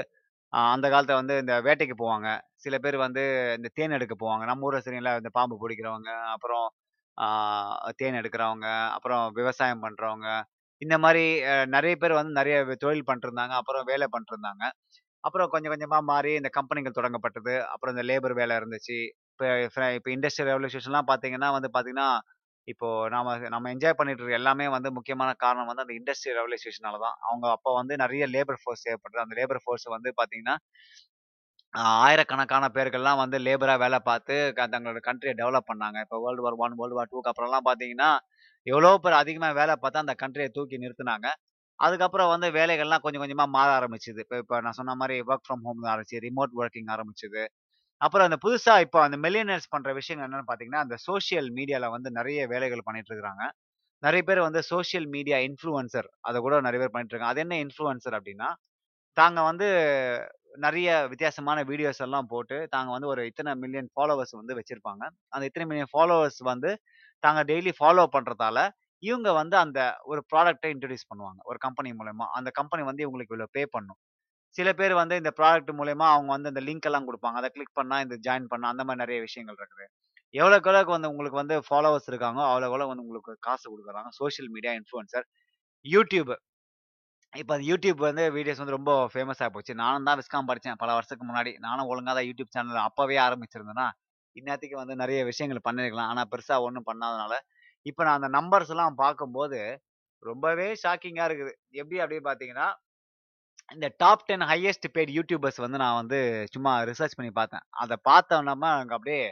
அந்த காலத்துல வந்து இந்த வேட்டைக்கு போவாங்க. சில பேர் வந்து இந்த தேன் எடுக்க போவாங்க. நம்ம ஊர்ல சரிங்களா இந்த பாம்பு பிடிக்கிறவங்க அப்புறம் தேன் எடுக்கிறவங்க, அப்புறம் விவசாயம் பண்றவங்க. இந்த மாதிரி நிறைய பேர் வந்து நிறைய தொழில் பண்ணிட்டுருந்தாங்க. அப்புறம் வேலை பண்ணிட்டுருந்தாங்க. அப்புறம் கொஞ்சம் கொஞ்சமா மாறி இந்த கம்பெனிகள் தொடங்கப்பட்டது. அப்புறம் இந்த லேபர் வேலை இருந்துச்சு. இப்போ இப்போ இண்டஸ்ட்ரியல் ரெவல்யூஷன்லாம் பார்த்தீங்கன்னா வந்து பார்த்தீங்கன்னா, இப்போ நாம நம்ம என்ஜாய் பண்ணிட்டு இருக்க எல்லாமே வந்து முக்கியமான காரணம் வந்து அந்த இண்டஸ்ட்ரியல் ரெவல்யூஷனால தான். அவங்க அப்போ வந்து நிறைய லேபர் ஃபோர்ஸ் தேவைப்படுது. அந்த லேபர் ஃபோர்ஸ் வந்து பார்த்தீங்கன்னா, ஆயிரக்கணக்கான பேர்கள்லாம் வந்து லேபரா வேலை பார்த்து தங்களோட கண்ட்ரியை டெவலப் பண்ணாங்க. இப்போ world war one world war டூக்கு அப்புறம்லாம் பார்த்தீங்கன்னா, எவ்வளோ பேர் அதிகமாக வேலை பார்த்தா அந்த கண்ட்ரியை தூக்கி நிறுத்துனாங்க. அதுக்கப்புறம் வந்து வேலைகள்லாம் கொஞ்சம் கொஞ்சமா மாற ஆரம்பிச்சுது. இப்ப இப்ப நான் சொன்ன மாரி ஒர்க் ஃப்ரம் ஹோம் ஆரம்பிச்சு, ரிமோட் வொர்க்கிங் ஆரம்பிச்சது. அப்புறம் அந்த புதுசா இப்போ அந்த மில்லியனர்ஸ் பண்ற விஷயங்கள் என்னன்னு பார்த்தீங்கன்னா, அந்த சோசியல் மீடியால வந்து நெறைய வேலைகள் பண்ணிட்டு இருக்கிறாங்க. நெறைய பேர் வந்து சோசியல் மீடியா இன்ஃப்ளூயன்சர் அத கூட நெறைய பேர் பண்ணிட்டு இருக்காங்க. அது என்ன இன்ஃப்ளூயன்சர் அப்டின்னா, தாங்க வந்து நெறைய வித்தியாசமான வீடியோஸ் எல்லாம் போட்டு, தாங்க வந்து ஒரு இத்தனை மில்லியன் ஃபாலோவர்ஸ் வந்து வச்சிருப்பாங்க. அந்த இத்தனை மில்லியன் ஃபாலோவர்ஸ் வந்து தாங்க டெய்லி ஃபாலோ பண்றதால, இவங்க வந்து அந்த ஒரு ப்ராடக்டை இன்ட்ரடியூஸ் பண்ணுவாங்க. ஒரு கம்பெனி மூலயமா அந்த கம்பெனி வந்து இவங்களுக்கு இவ்வளோ பே பண்ணும். சில பேர் வந்து இந்த ப்ராடக்ட் மூலயமா அவங்க வந்து இந்த லிங்க் எல்லாம் கொடுப்பாங்க அதை கிளிக் பண்ணால் இந்த ஜாயின் பண்ணால் அந்த மாதிரி நிறைய விஷயங்கள் இருக்குது. எவ்வளோக்கு எவ்வளோக்கு வந்து உங்களுக்கு வந்து ஃபாலோவர்ஸ் இருக்காங்க அவ்வளோக்கு அவ்வளோ வந்து உங்களுக்கு காசு கொடுக்குறாங்க சோஷியல் மீடியா இன்ஃப்ளூயன்சர். யூடியூப். இப்போ அந்த யூடியூப் வந்து வீடியோஸ் வந்து ரொம்ப ஃபேமஸாக போச்சு. நானும் தான் விஸ்காம் படித்தேன் பல வருஷத்துக்கு முன்னாடி. நானும் ஒழுங்காக தான் யூடியூப் சேனல் அப்போவே ஆரம்பிச்சிருந்தேன்னா, இந்நேரத்துக்கு வந்து நிறைய விஷயங்கள் பண்ணியிருக்கலாம். ஆனால் பெருசாக ஒன்றும் பண்ணாதனால, இப்போ நான் அந்த நம்பர்ஸ் எல்லாம் பார்க்கும்போது, ரொம்பவே ஷாக்கிங்காக இருக்குது. எப்படி அப்படின்னு பார்த்தீங்கன்னா, இந்த டாப் 10 ஹையஸ்ட் பெய்ட் யூடியூபர்ஸ் வந்து நான் வந்து சும்மா ரிசர்ச் பண்ணி பார்த்தேன். அதை பார்த்தோனமா எனக்கு அப்படியே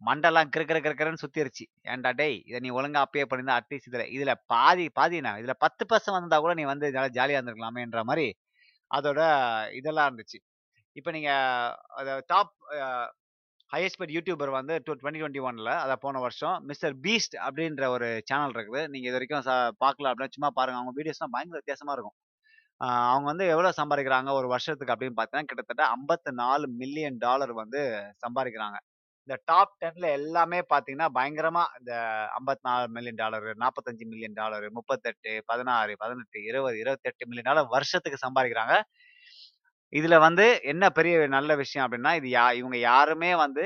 மண்டெல்லாம் கிறு கிறு கிறு சுத்திருச்சு. ஏன்டா டேய்! இதை நீ ஒழுங்கா அப்பயே பண்ணியிருந்தா அட்லீஸ்ட் இதில் இதில் பாதி பாதி நான் இதில் பத்து பர்சன் வந்தால் கூட நீ வந்து நல்லா ஜாலியாக இருந்திருக்கலாமேன்ற மாதிரி அதோட இதெல்லாம் இருந்துச்சு. இப்போ நீங்கள் அதை டாப் ஹையஸ்ட் பெட் யூடியூபர் வந்து டூ 2021ல அதான் போன வருஷம் மிஸ்டர் பீஸ்ட் அப்படின்ற ஒரு சேனல் இருக்குது. நீங்கள் இது வரைக்கும் பார்க்கல அப்படின்னா சும்மா பாருங்கள் அவங்க வீடியோஸ்லாம் பயங்கர வித்தியாசமாக இருக்கும். அவங்க வந்து எவ்வளோ சம்பாதிக்கிறாங்க ஒரு வருஷத்துக்கு அப்படின்னு பார்த்தீங்கன்னா, கிட்டத்தட்ட 54 மில்லியன் டாலர் வந்து சம்பாதிக்கிறாங்க இந்த டாப் 10ல எல்லாமே பார்த்தீங்கன்னா, பயங்கரமாக இந்த 54 million dollar, 45 million dollar, 38, 16, 18, 20, 28 million dollar வருஷத்துக்கு சம்பாதிக்கிறாங்க இதுல வந்து என்ன பெரிய நல்ல விஷயம் அப்படின்னா, இது யா இவங்க யாருமே வந்து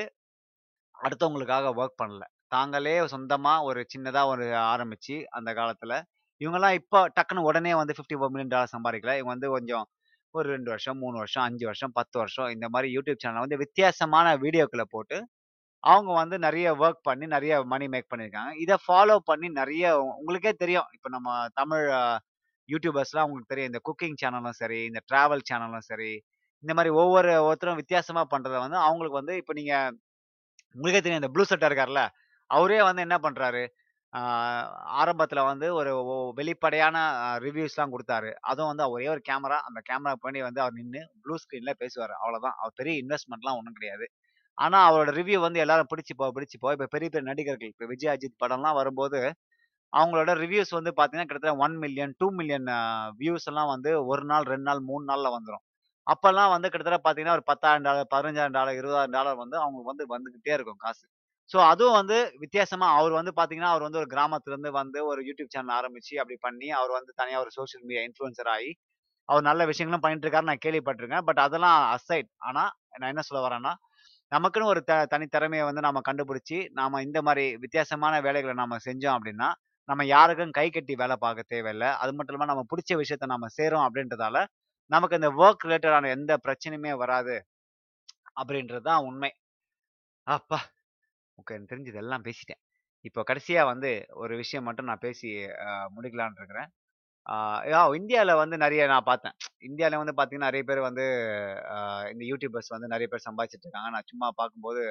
அடுத்தவங்களுக்காக ஒர்க் பண்ணல. தாங்களே சொந்தமா ஒரு சின்னதா ஒரு ஆரம்பிச்சு அந்த காலத்துல, இவங்கெல்லாம் இப்போ டக்குனு உடனே வந்து 54 மில்லியன் டாலர் சம்பாதிக்கல இவங்க வந்து கொஞ்சம் ஒரு ரெண்டு வருஷம், மூணு வருஷம், அஞ்சு வருஷம், 10 வருஷம் இந்த மாதிரி யூடியூப் சேனல்ல வந்து வித்தியாசமான வீடியோக்களை போட்டு, அவங்க வந்து நிறைய ஒர்க் பண்ணி நிறைய மனி மேக் பண்ணியிருக்காங்க. இதை ஃபாலோ பண்ணி நிறைய உங்களுக்கே தெரியும். இப்போ நம்ம தமிழ் யூடியூபர்ஸ்லாம் உங்களுக்கு தெரியும். இந்த குக்கிங் சேனலும் சரி, இந்த ட்ராவல் சேனலும் சரி, இந்த மாதிரி ஒவ்வொரு ஒருத்தரும் வித்தியாசமாக பண்ணுறத வந்து அவங்களுக்கு வந்து இப்போ நீங்கள் உங்களுக்கே தெரியும் இந்த ப்ளூ சட்டை இருக்கார்ல, அவரே வந்து என்ன பண்ணுறாரு ஆரம்பத்தில் வந்து ஒரு வெளிப்படையான ரிவ்யூஸ்லாம் கொடுத்தாரு அதுவும் வந்து ஒரே ஒரு கேமரா, அந்த கேமரா பண்ணி வந்து அவர் நின்று ப்ளூ ஸ்க்ரீனில் பேசுவார் அவ்வளோதான். அவர் பெரிய இன்வெஸ்ட்மெண்ட்லாம் ஒன்றும் கிடையாது. ஆனால் அவரோட ரிவ்யூ வந்து எல்லாரும் பிடிச்சு போ பிடிச்சு போ இப்போ பெரிய பெரிய நடிகர்கள், இப்போ விஜய், அஜித் படம்லாம் வரும்போது, அவங்களோட ரிவ்யூஸ் வந்து பார்த்தீங்கன்னா, கிட்டத்தட்ட one million, two million views எல்லாம் வந்து ஒரு நாள், ரெண்டு நாள், மூணு நாளில் வந்துடும் அப்போல்லாம் வந்து கிட்டத்தட்ட பார்த்தீங்கன்னா, ஒரு $10,000 $15,000 $20,000 வந்து அவங்களுக்கு வந்து வந்துகிட்டே இருக்கும் காசு. ஸோ அதுவும் வந்து வித்தியாசமா அவர் வந்து பார்த்தீங்கன்னா, அவர் வந்து ஒரு கிராமத்துலேருந்து வந்து ஒரு யூடியூப் சேனல் ஆரம்பிச்சு அப்படி பண்ணி, அவர் வந்து தனியாக ஒரு சோசியல் மீடியா இன்ஃப்ளூயன்சர் ஆகி அவர் நல்ல விஷயங்களும் பண்ணிட்டு இருக்காரு நான் கேள்விப்பட்டிருக்கேன் பட் அதெல்லாம் அசைட். ஆனால் நான் என்ன சொல்ல வரேன்னா, நமக்குன்னு ஒரு த தனித்திறமையை வந்து நம்ம கண்டுபிடிச்சி நாம இந்த மாதிரி வித்தியாசமான வேலைகளை நாம செஞ்சோம் அப்படின்னா, நம்ம யாருக்கும் கை கட்டி வேலை பார்க்க தேவையில்ல. அது மட்டும் இல்லாமல் நம்ம பிடிச்ச விஷயத்த நம்ம சேரும் அப்படின்றதால, நமக்கு இந்த வொர்க் ரிலேட்டடான எந்த பிரச்சனையுமே வராது. அப்படின்றது தான் உண்மை. அப்பா! ஓகே. எனக்கு தெரிஞ்சது எல்லாம் பேசிட்டேன். இப்போ கடைசியா வந்து ஒரு விஷயம் மட்டும் நான் பேசி அ முடிக்கலான்னு இருக்கிறேன். இந்தியாவில் யா வந்து நிறைய நான் பார்த்தேன். இந்தியால வந்து பார்த்தீங்கன்னா, நிறைய பேர் வந்து இந்த யூடியூபர்ஸ் வந்து நிறைய பேர் சம்பாதிச்சிட்டு இருக்காங்க. நான் சும்மா பார்க்கும்போது,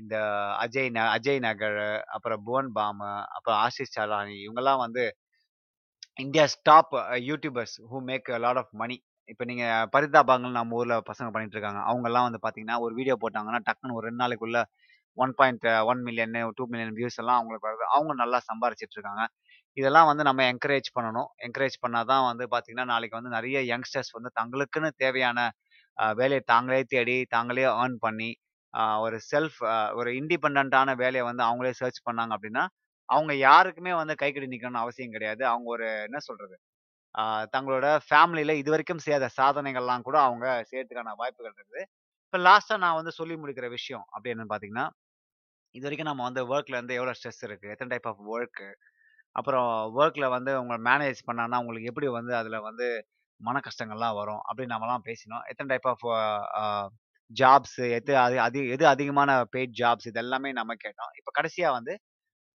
இந்த அஜய் ந அஜய் நகர், அப்புறம் புவன் பாமு, அப்புறம் ஆஷிஷ் சலானி இவங்கெல்லாம் வந்து India's top YouTubers who make a lot of money இப்போ நீங்கள் பரிதாபங்கள் நம்ம ஊரில் பசங்க பண்ணிட்டு இருக்காங்க. அவங்கெல்லாம் வந்து பார்த்தீங்கன்னா, ஒரு வீடியோ போட்டாங்கன்னா, டக்குனு ஒரு ரெண்டு நாளைக்குள்ள 1.1 மில்லியன், டூ மில்லியன் வியூஸ் எல்லாம் அவங்களுக்கு வருது. அவங்க நல்லா சம்பாரிச்சிட்டு இருக்காங்க. இதெல்லாம் வந்து நம்ம என்கரேஜ் பண்ணணும். என்கரேஜ் பண்ணால் தான் வந்து பார்த்தீங்கன்னா, நாளைக்கு வந்து நிறைய யங்ஸ்டர்ஸ் வந்து தங்களுக்குன்னு தேவையான வேலையை தாங்களே தேடி, தாங்களே ஏர்ன் பண்ணி, ஒரு செல்ஃப் ஒரு இண்டிபெண்டன்ட்டான வேலையை வந்து அவங்களே சர்ச் பண்ணாங்க அப்படின்னா, அவங்க யாருக்குமே வந்து கைக்கட்டி நிற்கணும்னு அவசியம் கிடையாது. அவங்க ஒரு என்ன சொல்றது? அ தங்களோட இது இதுவரைக்கும் செய்யாத சாதனைகள்லாம் கூட அவங்க செய்யறதுக்கான வாய்ப்புகள் இருக்குது. இப்போ லாஸ்ட்டா நான் வந்து சொல்லி முடிக்கிற விஷயம் அப்படி என்னன்னு பார்த்தீங்கன்னா, இதுவரைக்கும் நம்ம வந்து ஒர்க்ல வந்து எவ்வளோ ஸ்ட்ரெஸ் இருக்கு? எத்தனை டைப் ஆஃப் ஒர்க்கு அப்புறம் ஒர்க்ல வந்து உங்களை மேனேஜ் பண்ணான்னா, உங்களுக்கு எப்படி வந்து அதுல வந்து மன கஷ்டங்கள்லாம் வரும்? அப்படின்னு நம்மலாம் பேசினோம். எத்தனை டைப் ஆஃப் ஜாப்ஸ் எது அது அது எது அதிகமான பெய்ட் ஜாப்ஸ் இதெல்லாமே நம்ம கேட்டோம். இப்போ கடைசியாக வந்து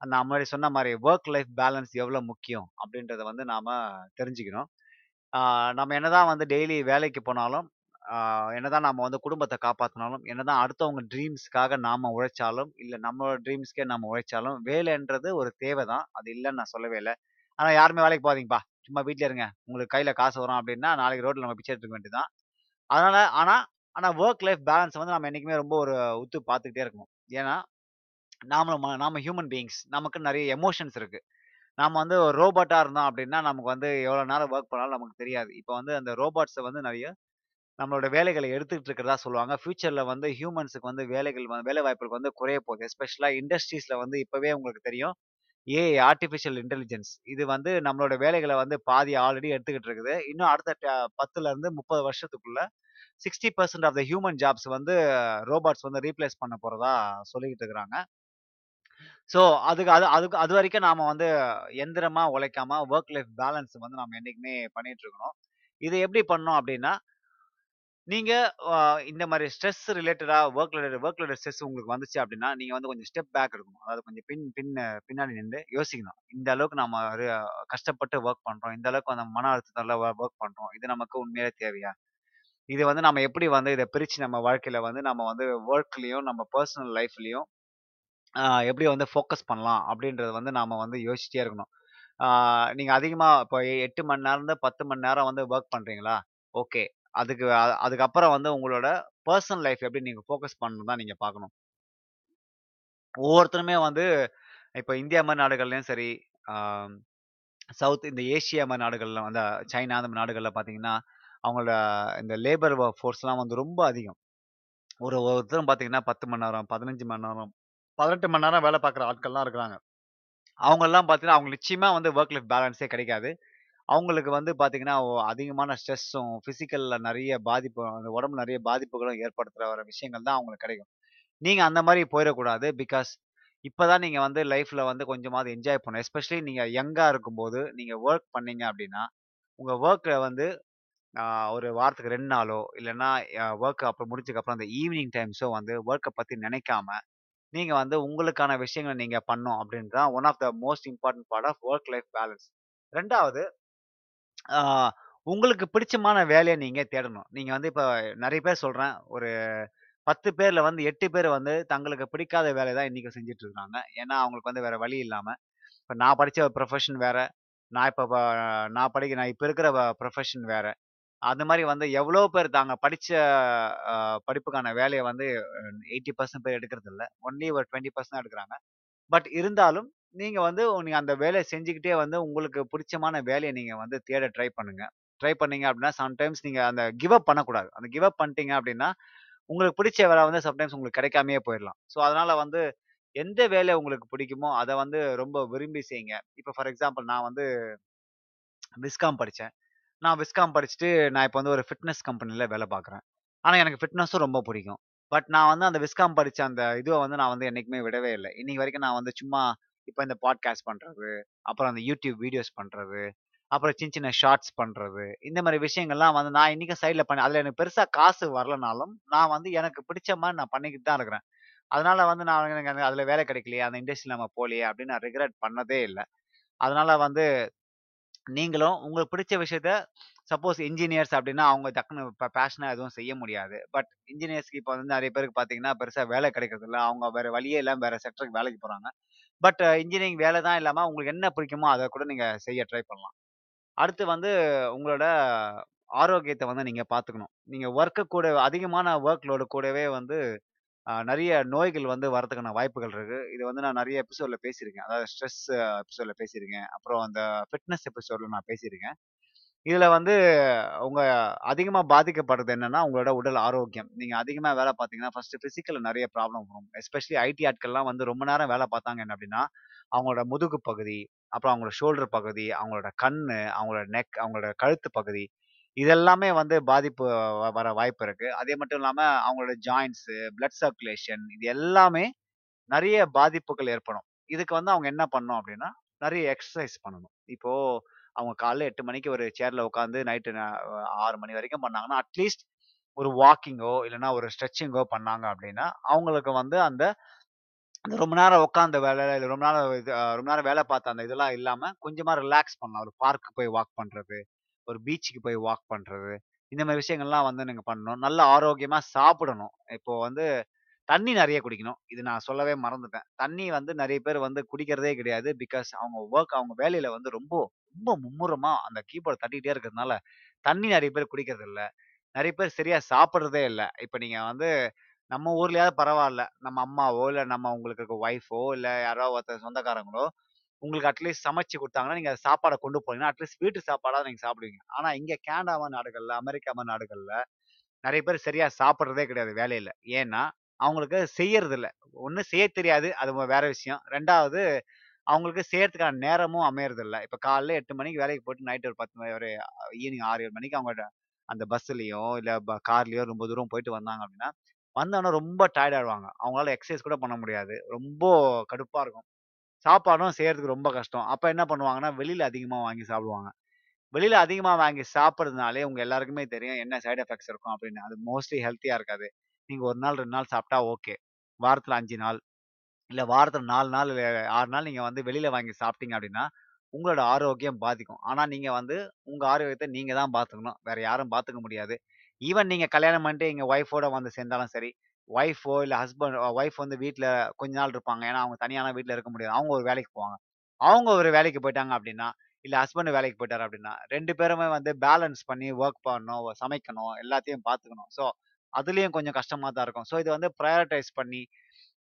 நான் முன்னாடி சொன்ன மாதிரி ஒர்க் லைஃப் பேலன்ஸ் எவ்வளோ முக்கியம்? அப்படின்றத வந்து நாம் தெரிஞ்சுக்கணும். நம்ம என்னதான் வந்து டெய்லி வேலைக்கு போனாலும், என்னதான் நம்ம வந்து குடும்பத்தை காப்பாற்றினாலும் என்னதான் அடுத்தவங்க ட்ரீம்ஸ்க்காக நாம் உழைச்சாலும், இல்லை நம்மளோட ட்ரீம்ஸ்க்கே நம்ம உழைச்சாலும், வேலைன்றது ஒரு தேவை தான். அது இல்லைன்னு நான் சொல்லவே இல்லை ஆனால் யாருமே வேலைக்கு போகாதீங்கப்பா. சும்மா வீட்டில் இருங்க. உங்களுக்கு கையில் காசு வரும் அப்படின்னா நாளைக்கு ரோட்டில் நம்ம பிச்சை எடுத்துக்க வேண்டியது தான். அதனால ஆனால் ஆனால் ஒர்க் லைஃப் பேலன்ஸ் வந்து நம்ம என்றைக்குமே ரொம்ப ஒரு உத்து பார்த்துக்கிட்டே இருக்கணும். ஏன்னா, நாம நாம ஹியூமன் பீயிங்ஸ். நமக்கு நிறைய எமோஷன்ஸ் இருக்கு. நாம் வந்து ஒரு ரோபோட்டாக இருந்தோம் அப்படின்னா நமக்கு வந்து எவ்வளோ நேரம் ஒர்க் பண்ணாலும் நமக்கு தெரியாது. இப்போ வந்து அந்த ரோபோட்ஸை வந்து நிறைய நம்மளோட வேலைகளை எடுத்துக்கிட்டு இருக்கிறதா சொல்லுவாங்க. ஃபியூச்சரில் வந்து ஹியூமன்ஸுக்கு வந்து வேலைகள் வந்து வேலை வாய்ப்புகள் வந்து குறைய போகுது. எஸ்பெஷலாக இண்டஸ்ட்ரீஸில் வந்து இப்போவே உங்களுக்கு தெரியும். ஏஐ ஆர்டிஃபிஷியல் இன்டெலிஜென்ஸ் இது வந்து நம்மளோட வேலைகளை வந்து பாதி ஆல்ரெடி எடுத்துக்கிட்டு இருக்குது. இன்னும் அடுத்த ட 10லருந்து 30 sixty percent of the human jobs வந்து ரோபோட்ஸ் வந்து ரீப்ளேஸ் பண்ண போகிறதா சொல்லிக்கிட்டு இருக்கிறாங்க. ஸோ அதுக்கு அது அதுக்கு அது வரைக்கும் நாம் வந்து எந்திரமாக உழைக்காம ஒர்க் லைஃப் பேலன்ஸ் வந்து நம்ம என்றைக்குமே பண்ணிகிட்டு இருக்கணும். இது எப்படி பண்ணோம் அப்படின்னா நீங்கள் இந்த மாதிரி ஸ்ட்ரெஸ் ரிலேட்டடாக work related work related stress உங்களுக்கு வந்துச்சு அப்படின்னா நீங்கள் வந்து கொஞ்சம் ஸ்டெப் பேக் எடுக்கணும். அதாவது கொஞ்சம் பின் பின் பின்னாடி நின்று யோசிக்கணும். இந்த அளவுக்கு நம்ம ஒரு கஷ்டப்பட்டு ஒர்க் பண்ணுறோம் இந்த அளவுக்கு அந்த மன அழுத்தத்தில் ஒர்க் பண்ணுறோம் இது நமக்கு உண்மையிலே தேவையா? இது வந்து நம்ம எப்படி வந்து இதை பிரித்து நம்ம வாழ்க்கையில் வந்து நம்ம வந்து ஒர்க்லேயும் நம்ம பர்சனல் லைஃப்லேயும் எப்படி வந்து ஃபோக்கஸ் பண்ணலாம்? அப்படின்றத வந்து நாம் வந்து யோசிச்சிட்டே இருக்கணும். நீங்கள் அதிகமாக இப்போ எட்டு மணி நேரம்ந்து 10 மணி நேரம் வந்து ஒர்க் பண்ணுறீங்களா ஓகே. அதுக்கு அதுக்கப்புறம் வந்து உங்களோட பர்சனல் லைஃப் எப்படி நீங்கள் ஃபோக்கஸ் பண்ணணும் தான் நீங்கள் பார்க்கணும். ஒவ்வொருத்தருமே வந்து இப்போ இந்தியா மாதிரி நாடுகள்லையும் சரி, சவுத் இந்த ஏசியா மாதிரி நாடுகளில் வந்து சைனா அந்த நாடுகளில் பார்த்தீங்கன்னா, அவங்களோட இந்த லேபர் ஃபோர்ஸ்லாம் வந்து ரொம்ப அதிகம். ஒரு ஒருத்தரும் பார்த்தீங்கன்னா 10 மணி நேரம், 15 மணி நேரம், 18 மணி நேரம் வேலை பார்க்குற ஆட்கள்லாம் இருக்கிறாங்க. அவங்கெல்லாம் பார்த்தீங்கன்னா, அவங்க நிச்சயமாக வந்து ஒர்க் லைஃப் பேலன்ஸே கிடைக்காது. அவங்களுக்கு வந்து பார்த்தீங்கன்னா, அதிகமான ஸ்ட்ரெஸ்ஸும், ஃபிசிக்கலில் நிறைய பாதிப்பு அந்த உடம்புல நிறைய பாதிப்புகளும் ஏற்படுத்துகிற வர விஷயங்கள் தான் அவங்களுக்கு கிடைக்கும். நீங்கள் அந்த மாதிரி போயிடக்கூடாது பிகாஸ் இப்போ தான் நீங்கள் வந்து லைஃப்பில் வந்து கொஞ்சமாவது என்ஜாய் பண்ணணும். எஸ்பெஷலி நீங்கள் யங்காக இருக்கும்போது, நீங்கள் ஒர்க் பண்ணீங்க அப்படின்னா உங்கள் ஒர்க்கில் வந்து ஒரு வாரத்துக்கு ரெண்டு நாளோ, இல்லைன்னா அ அப்புறம் முடிச்சதுக்கப்புறம் அந்த ஈவினிங் டைம்ஸோ வந்து ஒர்க்கை பற்றி நினைக்காம, நீங்கள் வந்து உங்களுக்கான விஷயங்கள நீங்கள் பண்ணணும் அப்படின்றது தான் one of the most important part of work life balance. ரெண்டாவது உங்களுக்கு பிடிச்சமான வேலையை நீங்கள் தேடணும். நீங்கள் வந்து இப்போ நிறைய பேர் சொல்கிறேன் ஒரு பத்து பேரில் வந்து எட்டு பேர் வந்து தங்களுக்கு பிடிக்காத வேலை தான் இன்றைக்கி செஞ்சுட்டு இருக்காங்க. ஏன்னா, அவங்களுக்கு வந்து வேறு வழி இல்லாமல் இப்போ நான் படித்த ப்ரொஃபஷன் வேறு நான் இப்போ நான் படிக்க நான் இப்போ இருக்கிற ப்ரொஃபஷன் வேறு அந்த மாதிரி வந்து எவ்வளோ பேர் தாங்க படிச்ச படிப்புக்கான வேலையை வந்து 80% பேர் எடுக்கிறதில்ல. ஒன்லி ஒரு டுவெண்ட்டி பர்சன்ட் எடுக்கிறாங்க பட் இருந்தாலும், நீங்க வந்து நீங்க அந்த வேலையை செஞ்சுக்கிட்டே வந்து உங்களுக்கு பிடிச்சமான வேலையை நீங்க வந்து தேட ட்ரை பண்ணுங்க. ட்ரை பண்ணீங்க அப்படின்னா சம்டைம்ஸ் நீங்க அந்த கிவ் அப் பண்ணக்கூடாது. அந்த கிவ் அப் பண்ணிட்டீங்க அப்படின்னா, உங்களுக்கு பிடிச்ச வேலை வந்து சம்டைம்ஸ் உங்களுக்கு கிடைக்காமயே போயிடலாம் ஸோ அதனால வந்து எந்த வேலை உங்களுக்கு பிடிக்குமோ, அதை வந்து ரொம்ப விரும்பி செய்யுங்க. இப்போ ஃபார் எக்ஸாம்பிள் நான் வந்து விஸ்காம் படித்தேன் நான் விஸ்காம் படிச்சுட்டு நான் இப்போ வந்து ஒரு ஃபிட்னஸ் கம்பெனியில் வேலை பார்க்குறேன். ஆனால் எனக்கு ஃபிட்னஸும் ரொம்ப பிடிக்கும். பட் நான் வந்து அந்த விஸ்காம் படித்த அந்த இதுவை வந்து நான் வந்து என்றைக்குமே விடவே இல்லை இன்னைக்கு வரைக்கும் நான் வந்து சும்மா இப்போ இந்த பாட்காஸ்ட் பண்ணுறது அப்புறம் அந்த யூடியூப் வீடியோஸ் பண்ணுறது அப்புறம் சின்ன சின்ன ஷார்ட்ஸ் பண்ணுறது இந்த மாதிரி விஷயங்கள்லாம் வந்து நான் இன்னைக்கும் சைடில் பண்ணி அதில் எனக்கு பெருசாக காசு வரலனாலும், நான் வந்து எனக்கு பிடிச்ச மாதிரி நான் பண்ணிக்கிட்டு தான் இருக்கிறேன். அதனால வந்து நான் எனக்கு அதில் வேலை கிடைக்கலையே, அந்த இண்டஸ்ட்ரியில் நம்ம போகலையே அப்படின்னு நான் ரிக்ரெட் பண்ணதே இல்லை அதனால வந்து நீங்களும் உங்களுக்கு பிடிச்ச விஷயத்த சப்போஸ் இன்ஜினியர்ஸ் அப்படின்னா, அவங்க டக்குனு இப்போ பேஷனாக எதுவும் செய்ய முடியாது. பட் இன்ஜினியர்ஸ்க்கு இப்போ வந்து நிறைய பேருக்கு பார்த்தீங்கன்னா, பெருசாக வேலை கிடைக்கிறதில்ல. அவங்க வேறு வழியே இல்லாமல் வேற செக்டருக்கு வேலைக்கு போகிறாங்க பட் இன்ஜினியரிங் வேலை தான் இல்லாமல் உங்களுக்கு என்ன பிடிக்குமோ அதை கூட நீங்கள் செய்ய ட்ரை பண்ணலாம். அடுத்து வந்து உங்களோட ஆரோக்கியத்தை வந்து நீங்கள் பார்த்துக்கணும். நீங்கள் ஒர்க்கு கூட அதிகமான ஒர்க் லோடு கூடவே வந்து நிறைய நோய்கள் வந்து வரதுக்கான வாய்ப்புகள் இருக்கு. இது வந்து நான் நிறைய எபிசோட்ல பேசியிருக்கேன். அதாவது ஸ்ட்ரெஸ் எபிசோட்ல பேசியிருக்கேன். அப்புறம் அந்த ஃபிட்னஸ் எபிசோட்ல நான் பேசியிருக்கேன். இதுல வந்து உங்க அதிகமா பாதிக்கப்படுறது என்னன்னா, உங்களோட உடல் ஆரோக்கியம். நீங்க அதிகமா வேலை பார்த்தீங்கன்னா, ஃபர்ஸ்ட்டு பிசிக்கல் நிறைய ப்ராப்ளம் வரும். எஸ்பெஷலி ஐடி ஆட்கள்லாம் வந்து ரொம்ப நேரம் வேலை பார்த்தாங்க என்ன அப்படின்னா அவங்களோட முதுகு பகுதி, அப்புறம் அவங்களோட ஷோல்டர் பகுதி, அவங்களோட கண்ணு, அவங்களோட நெக், அவங்களோட கழுத்து பகுதி, இதெல்லாமே வந்து பாதிப்பு வ வர வாய்ப்பு இருக்கு. அதே மட்டும் இல்லாம அவங்களோட ஜாயிண்ட்ஸு, பிளட் சர்க்குலேஷன் இது எல்லாமே நெறைய பாதிப்புகள் ஏற்படும். இதுக்கு வந்து அவங்க என்ன பண்ணணும் அப்டின்னா, நெறைய எக்சர்சைஸ் பண்ணணும். இப்போ அவங்க காலைல 8 மணிக்கு ஒரு சேர்ல உட்காந்து நைட்டு ந 6 மணி வரைக்கும் பண்ணாங்கன்னா, அட்லீஸ்ட் ஒரு வாக்கிங்கோ, இல்லன்னா ஒரு ஸ்ட்ரெச்சிங்கோ பண்ணாங்க அப்டின்னா, அவங்களுக்கு வந்து அந்த அந்த ரொம்ப நேரம் உட்காந்த வேலை, இல்ல ரொம்ப நேரம் இது ரொம்ப நேரம் வேலை பார்த்த அந்த இதெல்லாம் இல்லாம, கொஞ்சமா ரிலாக்ஸ் பண்ணலாம். ஒரு பார்க் போய் வாக் பண்றது, ஒரு பீச்சுக்கு போய் வாக் பண்றது, இந்த மாரி விஷயங்கள்லாம் வந்து நீங்க பண்ணணும். நல்ல ஆரோக்கியமா சாப்பிடணும். இப்போ வந்து தண்ணி நெறைய குடிக்கணும். இது நான் சொல்லவே மறந்துட்டேன். தண்ணி வந்து நெறைய பேர் வந்து குடிக்கிறதே கிடையாது. பிகாஸ் அவங்க வொர்க் அவங்க வேலையில வந்து ரொம்ப ரொம்ப மும்முரமா அந்த கீபோர்டு தட்டிட்டே இருக்கிறதுனால, தண்ணி நெறைய பேர் குடிக்கிறதில்ல நிறைய நெறைய பேர் சரியா சாப்பிடுறதே இல்ல. இப்ப நீங்க வந்து நம்ம ஊர்லயாவது பரவால்ல. நம்ம அம்மாவோ, இல்ல நம்ம உங்களுக்கு இருக்க ஒய்ஃபோ, இல்ல யாரோ ஒருத்தர் சொந்தக்காரங்களோ, உங்களுக்கு அட்லீஸ்ட் சமைச்சு கொடுத்தாங்கன்னா நீங்கள் சாப்பாடை கொண்டு போனீங்கன்னா, அட்லீஸ்ட் வீட்டு சாப்பாடாக நீங்கள் சாப்பிடுவீங்க. ஆனால் இங்கே கேனடா நாடுகளில் அமெரிக்கா மாதிரி நாடுகளில் நிறைய பேர் சரியாக சாப்பிட்றதே கிடையாது வேலையில் ஏன்னா, அவங்களுக்கு செய்யறது இல்லை ஒன்று செய்ய தெரியாது. அது வேற விஷயம். ரெண்டாவது அவங்களுக்கு செய்யறதுக்கான நேரமும் அமையறதில்ல. இப்போ காலைல எட்டு மணிக்கு வேலைக்கு போயிட்டு நைட்டு ஒரு 10 மணி ஒரு ஈவினிங் 6, 7 மணிக்கு அவங்க அந்த பஸ்ஸுலேயோ இல்லை கார்லேயோ ரொம்ப தூரம் போயிட்டு வந்தாங்க அப்படின்னா வந்தோனே ரொம்ப டயர்டாயிடுவாங்க அவங்களால எக்ஸசைஸ் கூட பண்ண முடியாது. ரொம்ப கடுப்பாக இருக்கும். சாப்பாடும் செய்யறதுக்கு ரொம்ப கஷ்டம். அப்போ என்ன பண்ணுவாங்கன்னா, வெளியில் அதிகமாக வாங்கி சாப்பிடுவாங்க. வெளியில் அதிகமாக வாங்கி சாப்பிட்றதுனாலே உங்கள் எல்லாருக்குமே தெரியும் என்ன சைட் எஃபெக்ட்ஸ் இருக்கும் அப்படின்னு. அது மோஸ்ட்லி ஹெல்த்தியாக இருக்காது. நீங்கள் ஒரு நாள், ரெண்டு நாள் சாப்பிட்டா ஓகே. வாரத்தில் அஞ்சு நாள், இல்லை வாரத்தில் நாலு நாள், ஆறு நாள் நீங்கள் வந்து வெளியில் வாங்கி சாப்பிட்டீங்க அப்படின்னா, உங்களோட ஆரோக்கியம் பாதிக்கும். ஆனால் நீங்கள் வந்து உங்கள் ஆரோக்கியத்தை நீங்கள் தான் பார்த்துக்கணும். வேற யாரும் பார்த்துக்க முடியாது. ஈவன் நீங்கள் கல்யாணம் பண்ணிட்டு எங்கள் ஒய்ஃபோட வந்து சேர்ந்தாலும் சரி, ஒய்ஃபோ இல்லை ஹஸ்பண்ட் ஒய்ஃப் வந்து வீட்டில் கொஞ்ச நாள் இருப்பாங்க. ஏன்னா அவங்க தனியான வீட்டில் இருக்க முடியாது. அவங்க ஒரு வேலைக்கு போவாங்க. அவங்க ஒரு வேலைக்கு போயிட்டாங்க அப்படின்னா, இல்லை ஹஸ்பண்ட் வேலைக்கு போயிட்டாரு அப்படின்னா, ரெண்டு பேருமே வந்து பேலன்ஸ் பண்ணி ஒர்க் பண்ணணும், சமைக்கணும், எல்லாத்தையும் பார்த்துக்கணும். ஸோ, அதுலேயும் கொஞ்சம் கஷ்டமாக தான் இருக்கும். ஸோ, இது வந்து ப்ரையாரிட்டைஸ் பண்ணி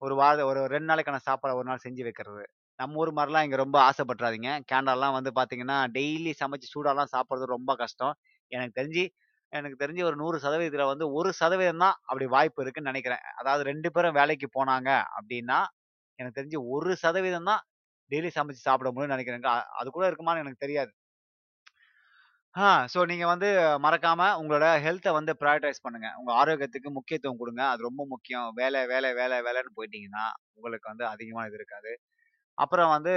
ஒரு வார ஒரு ரெண்டு நாளைக்கான சாப்பாடு ஒரு நாள் செஞ்சு வைக்கிறது. நம்ம ஊர் மாதிரிலாம் இங்கே ரொம்ப ஆசைப்பட்டுறாதீங்க. கேண்டாலாம் வந்து பார்த்தீங்கன்னா, டெய்லி சமைச்சு சூடாலாம் சாப்பிட்றது ரொம்ப கஷ்டம். எனக்கு தெரிஞ்சு எனக்கு தெரிஞ்சு ஒரு 100% வந்து ஒரு சதவீதம் தான் அப்படி வாய்ப்பு இருக்குன்னு நினைக்கிறேன் அதாவது ரெண்டு பேரும் வேலைக்கு போனாங்க அப்படின்னா, எனக்கு தெரிஞ்சு ஒரு சதவீதம் தான் டெய்லி சமைச்சு சாப்பிட முடியும்னு நினைக்கிறேன் அது கூட இருக்குமான்னு எனக்கு தெரியாது. ஆ ஸோ நீங்கள் வந்து மறக்காம உங்களோட ஹெல்த்தை வந்து ப்ரையாரிட்டைஸ் பண்ணுங்க. உங்கள் ஆரோக்கியத்துக்கு முக்கியத்துவம் கொடுங்க அது ரொம்ப முக்கியம். வேலை, வேலை, வேலை, வேலைன்னு போயிட்டீங்கன்னா, உங்களுக்கு வந்து அதிகமாக இது இருக்காது. அப்புறம் வந்து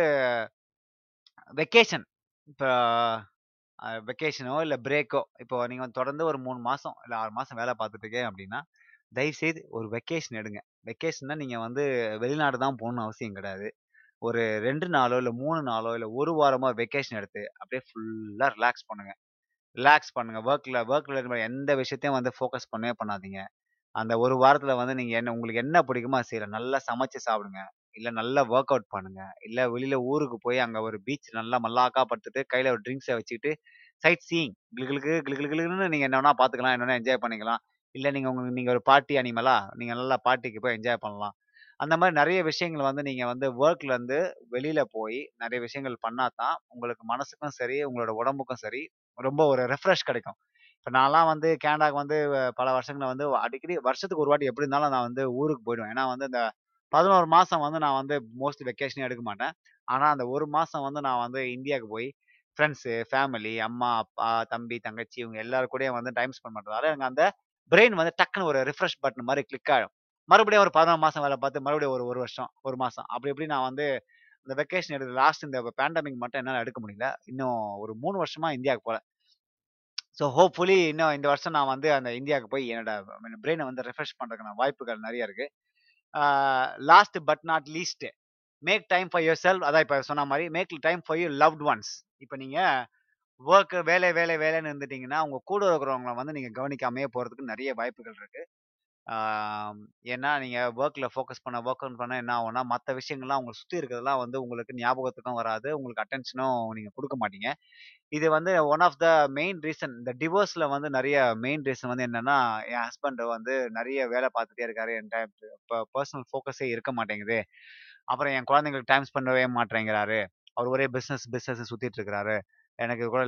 வெக்கேஷன். இப்போ வெக்கேஷனோ இல்லை பிரேக்கோ, இப்போ நீங்கள் வந்து தொடர்ந்து ஒரு மூணு மாதம் இல்லை ஆறு மாதம் வேலை பார்த்துட்டு இருக்கேன் அப்படின்னா, தயவுசெய்து ஒரு வெக்கேஷன் எடுங்க. வெக்கேஷன்னா நீங்கள் வந்து வெளிநாடு தான் போகணும்னு அவசியம் கிடையாது. ஒரு ரெண்டு நாளோ, இல்லை மூணு நாளோ, இல்லை ஒரு வாரமோ வெக்கேஷன் எடுத்து, அப்படியே ஃபுல்லாக ரிலாக்ஸ் பண்ணுங்க. ரிலாக்ஸ் பண்ணுங்க. ஒர்க்கில் ஒர்க்கில் இருக்கிற எந்த விஷயத்தையும் வந்து ஃபோக்கஸ் பண்ணவே பண்ணாதீங்க. அந்த ஒரு வாரத்தில் வந்து நீங்கள் என்ன உங்களுக்கு என்ன பிடிக்குமோ அத செய்யலாம். நல்லா சமைச்சு சாப்பிடுங்க. இல்ல நல்லா ஒர்க் அவுட் பண்ணுங்க. இல்ல வெளியில ஊருக்கு போய் அங்க ஒரு பீச் நல்லா மல்லாக்கா படுத்துட்டு, கையில ஒரு ட்ரிங்க்ஸ வச்சுக்கிட்டு, சைட் சீயிங் கிளு கிளு கிளு கிளு கிளுன்னு நீங்க என்ன வேணா பார்த்துக்கலாம். என்ன வேணா என்ஜாய் பண்ணிக்கலாம். இல்ல நீங்க உங்க நீங்க ஒரு பார்ட்டி அனிமலா, நீங்க நல்லா பார்ட்டிக்கு போய் என்ஜாய் பண்ணலாம். அந்த மாரி நெறைய விஷயங்கள் வந்து நீங்க வந்து ஒர்க்லேருந்து வெளியில போய் நெறைய விஷயங்கள் பண்ணா தான், உங்களுக்கு மனசுக்கும் சரி, உங்களோட உடம்புக்கும் சரி, ரொம்ப ஒரு ரெஃப்ரெஷ் கிடைக்கும். இப்ப நான்லாம் வந்து கேனடாக்கு வந்து பல வருஷங்களா வந்து அடிக்கடி வருஷத்துக்கு ஒரு வாட்டி எப்படி இருந்தாலும் நான் வந்து ஊருக்கு போயிடுவேன். ஏன்னா வந்து இந்த பதினோரு மாதம் வந்து நான் வந்து மோஸ்ட்லி வெக்கேஷனே எடுக்க மாட்டேன். ஆனால் அந்த ஒரு மாதம் வந்து நான் வந்து இந்தியாவுக்கு போய் ஃப்ரெண்ட்ஸு, ஃபேமிலி, அம்மா, அப்பா, தம்பி, தங்கச்சி இவங்க எல்லார் கூடயும் வந்து டைம் ஸ்பெண்ட் பண்ணுறதால எனக்கு அந்த பிரெயின் வந்து டக்குனு ஒரு ரிஃப்ரெஷ் பட்டன் மாதிரி கிளிக் ஆயிடும். மறுபடியும் ஒரு பதினோரு மாதம் வேலை பார்த்து, மறுபடியும் ஒரு ஒரு வருஷம், ஒரு மாதம் அப்படி இப்படி நான் வந்து இந்த வெக்கேஷன் எடுத்து லாஸ்ட் இந்த பேண்டமிக் மட்டும் என்னால் எடுக்க முடியல. இன்னும் ஒரு மூணு வருஷமா இந்தியாவுக்கு போகல ஸோ ஹோப்ஃபுல்லி இன்னும் இந்த வருஷம் நான் வந்து அந்த இந்தியாவுக்கு போய் என்னோட பிரெயினை வந்து ரெஃப்ரெஷ் பண்ணுறதுக்கான வாய்ப்புகள் நிறைய இருக்குது last but not least make time for yourself அதான் இப்போ சொன்ன மாதிரி make time for you loved ones. இப்போ நீங்கள் ஒர்க்கு வேலை, வேலை, வேலைன்னு இருந்துட்டீங்கன்னா, உங்கள் கூட இருக்கிறவங்கள வந்து நீங்கள் கவனிக்காமயே போறதுக்கு நிறைய வாய்ப்புகள் இருக்குது ஏன்னா நீங்கள் ஒர்க்கில் ஃபோக்கஸ் பண்ண வொர்க் பண்ண என்ன ஆகும்னா, மற்ற விஷயங்கள்லாம் உங்களை சுற்றி இருக்கிறதெல்லாம் வந்து உங்களுக்கு ஞாபகத்துக்கும் வராது. உங்களுக்கு அட்டென்ஷனும் நீங்கள் கொடுக்க மாட்டீங்க. இது வந்து one of the main reason. இந்த டிவோர்ஸில் வந்து நிறைய மெயின் ரீசன் வந்து என்னென்னா என் ஹஸ்பண்ட் வந்து நிறைய வேலை பார்த்துட்டே இருக்காரு. என் டைம் இப்போ பர்சனல் ஃபோக்கஸே இருக்க மாட்டேங்குது. அப்புறம் என் குழந்தைங்களுக்கு டைம் பண்ணவே மாட்டேங்கிறாரு அவர் ஒரே பிஸ்னஸ் பிஸ்னஸ் சுற்றிட்டு இருக்கிறாரு. எனக்கு கூட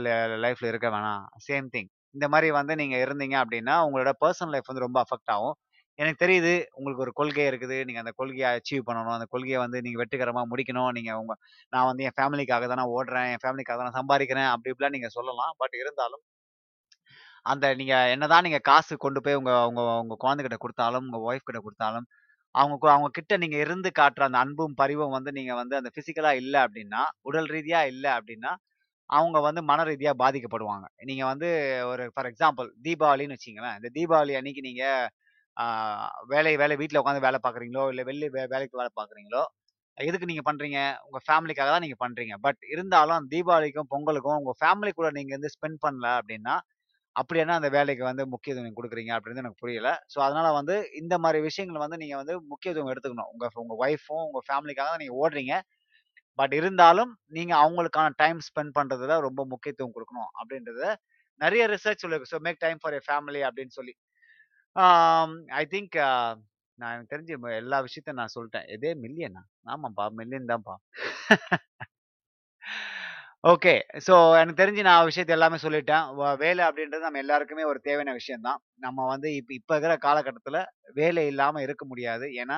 லைஃப்பில் இருக்க வேணாம். Same thing. இந்த மாதிரி வந்து நீங்கள் இருந்தீங்க அப்படின்னா உங்களோட பர்சனல் லைஃப் வந்து ரொம்ப அஃபெக்ட் ஆகும். எனக்கு தெரியுது. உங்களுக்கு ஒரு கொள்கை இருக்குது. நீங்கள் அந்த கொள்கையை அச்சீவ் பண்ணணும். அந்த கொள்கையை வந்து நீங்கள் வெற்றிகரமாக முடிக்கணும். நீங்கள் உங்கள் நான் வந்து என் ஃபேமிலிக்காக தான் நான் ஓடுறேன். என் ஃபேமிலிக்காக தான் சம்பாதிக்கிறேன் அப்படி இப்படிலாம் நீங்கள் சொல்லலாம். பட் இருந்தாலும் அந்த நீங்கள் என்னதான் நீங்கள் காசு கொண்டு போய் உங்கள் உங்கள் உங்கள் குழந்தைகிட்ட கொடுத்தாலும் உங்கள் ஒய்ஃப் கிட்ட கொடுத்தாலும் அவங்க அவங்க கிட்ட நீங்கள் இருந்து காட்டுற அந்த அன்பும், பரிவும் வந்து நீங்கள் வந்து அந்த ஃபிசிக்கலாக இல்லை அப்படின்னா உடல் ரீதியாக இல்லை அப்படின்னா அவங்க வந்து மன ரீதியாக பாதிக்கப்படுவாங்க. நீங்கள் வந்து ஒரு ஃபார் எக்ஸாம்பிள் தீபாவளின்னு வச்சிங்களேன் இந்த தீபாவளி அன்னைக்கு நீங்கள் வேலை வேலை வீட்டில் உட்காந்து வேலை பார்க்குறீங்களோ, இல்லை வெளில வே வேலைக்கு வேலை பார்க்குறீங்களோ, எதுக்கு நீங்கள் பண்ணுறீங்க உங்கள் ஃபேமிலிக்காக தான் நீங்கள் பண்ணுறீங்க பட் இருந்தாலும் தீபாவளிக்கும், பொங்கலுக்கும் உங்கள் ஃபேமிலி கூட நீங்கள் வந்து ஸ்பெண்ட் பண்ணல அப்படின்னா அப்படி என்ன அந்த வேலைக்கு வந்து முக்கியத்துவம் கொடுக்குறீங்க குடுக்குறீங்க அப்படின்றது எனக்கு புரியல. ஸோ அதனால வந்து இந்த மாதிரி விஷயங்கள வந்து நீங்கள் வந்து முக்கியத்துவம் எடுத்துக்கணும். உங்கள் உங்கள் ஒய்ஃபும் உங்கள் ஃபேமிலிக்காக தான் நீங்கள் ஓடுறீங்க. பட் இருந்தாலும் நீங்கள் அவங்களுக்கான டைம் ஸ்பெண்ட் பண்ணுறதுல ரொம்ப முக்கியத்துவம் கொடுக்கணும் அப்படின்றத நிறைய ரிசர்ச் சொல்லியிருக்கு so make time for a family அப்படின்னு சொல்லி. ஆம் ஐ திங்க் அ நான் எனக்கு தெரிஞ்சு ம எல்லா விஷயத்தையும் நான் சொல்ட்டேன். எது மில்லியனா? ஆமாப்பா மில்லியன் தான்ப்பா. ஓகே. ஸோ எனக்கு தெரிஞ்சு நான் விஷயத்த எல்லாமே சொல்லிட்டேன். வ வேலை அப்படின்றது நம்ம எல்லாருக்குமே ஒரு தேவையான விஷயம் தான். நம்ம வந்து இப்ப இப்ப இருக்கிற காலகட்டத்தில வேலை இல்லாம இருக்க முடியாது. ஏன்னா,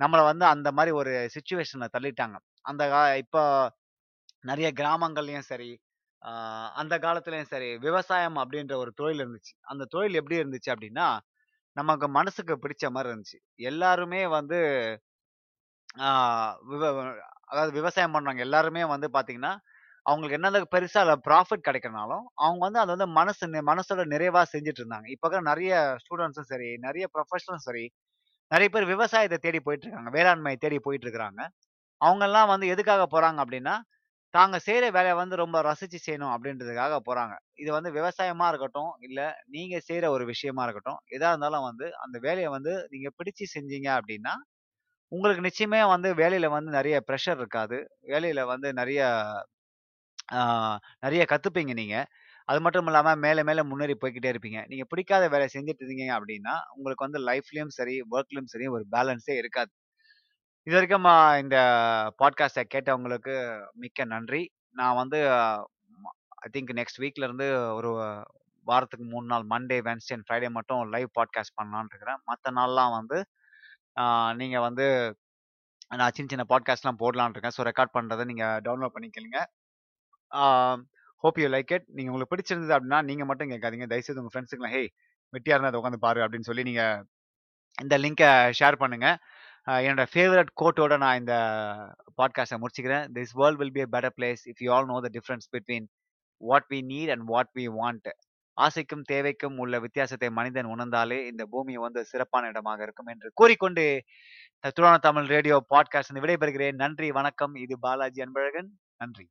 நம்மள வந்து அந்த மாரி ஒரு சிச்சுவேஷன்ல தள்ளிட்டாங்க. அந்த கா இப்போ நெறைய கிராமங்கள்லயும் சரி, அந்த காலத்திலயும் சரி, விவசாயம் அப்படின்ற ஒரு தொழில் இருந்துச்சு. அந்த தொழில் எப்படி இருந்துச்சு அப்படின்னா, நமக்கு மனசுக்கு பிடிச்ச மாதிரி இருந்துச்சு. எல்லாருமே வந்து விவ அதாவது விவசாயம் பண்றவங்க எல்லாருமே வந்து பார்த்தீங்கன்னா, அவங்களுக்கு என்னதான் பெருசாக அதில் ப்ராஃபிட் கிடைக்கிறனாலும் அவங்க வந்து அதை வந்து மனசு மனசோட நிறைவாக செஞ்சுட்டு இருந்தாங்க. இப்போ நிறைய ஸ்டூடெண்ட்ஸும் சரி, நிறைய ப்ரொஃபஷனலும் சரி, நிறைய பேர் விவசாயத்தை தேடி போயிட்டு இருக்காங்க. வேளாண்மையை தேடி போயிட்டு இருக்கிறாங்க. அவங்கெல்லாம் வந்து எதுக்காக போகிறாங்க அப்படின்னா தாங்க செய்யற வேலையை வந்து ரொம்ப ரசிச்சு செய்யணும் அப்படின்றதுக்காக போறாங்க. இது வந்து விவசாயமா இருக்கட்டும், இல்ல நீங்க செய்யற ஒரு விஷயமா இருக்கட்டும், எதா இருந்தாலும் வந்து அந்த வேலையை வந்து நீங்க பிடிச்சு செஞ்சீங்க அப்படின்னா உங்களுக்கு நிச்சயமே வந்து வேலையில வந்து நிறைய ப்ரெஷர் இருக்காது. வேலையில வந்து நிறைய ஆஹ் நிறைய கத்துப்பீங்க நீங்க. அது மட்டும் இல்லாம மேல மேல முன்னேறி போய்க்கிட்டே இருப்பீங்க. நீங்க பிடிக்காத வேலையை செஞ்சுட்டு இருந்தீங்க அப்படின்னா உங்களுக்கு வந்து லைஃப்லயும் சரி, ஒர்க்லயும் சரி ஒரு பேலன்ஸே இருக்காது. இதுவரைக்கும் அ இந்த பாட்காஸ்ட்டை கேட்டவங்களுக்கு மிக்க நன்றி. நான் வந்து ஐ திங்க் நெக்ஸ்ட் வீக்ல இருந்து ஒரு வாரத்துக்கு 3 நாள் மண்டே, வெட்னஸ்டே அண்ட் ஃப்ரைடே மட்டும் லைவ் பாட்காஸ்ட் பண்ணலாம்னு இருக்கிறேன். மத்த நாள்லாம் வந்து நீங்கள் நீங்க வந்து நான் சின்ன சின்ன பாட்காஸ்ட்லாம் போடலாம்னு இருக்கேன். ஸோ ரெக்கார்ட் பண்றத நீங்க டவுன்லோட் பண்ணிக்கங்க. I hope you like it. நீங்க உங்களுக்கு பிடிச்சிருந்தது அப்படின்னா நீங்க மட்டும் கேட்காதீங்க. தயவுசெய்து உங்க ஃப்ரெண்ட்ஸுக்குலாம் "ஹேய் வெட்டியா இருந்தா அத உட்காந்து பாரு" அப்படின்னு சொல்லி நீங்க இந்த லிங்கை ஷேர் பண்ணுங்க. என்னோட ஃபேவரட் கோட்டோட நான் இந்த பாட்காஸ்ட்ட முடிச்சுக்கிறேன். "This world will be a better place if you all know the difference between what we need and what we want." ஆசைக்கும் தேவைக்கும் உள்ள வித்தியாசத்தை மனிதன் உணர்ந்தாலே இந்த பூமி வந்து சிறப்பான இடமாக இருக்கும் என்று கூறிக்கொண்டு, துரோண தமிழ் ரேடியோ பாட்காஸ்ட் விடைபெறுகிறேன். நன்றி, வணக்கம். இது பாலாஜி அன்பழகன். நன்றி.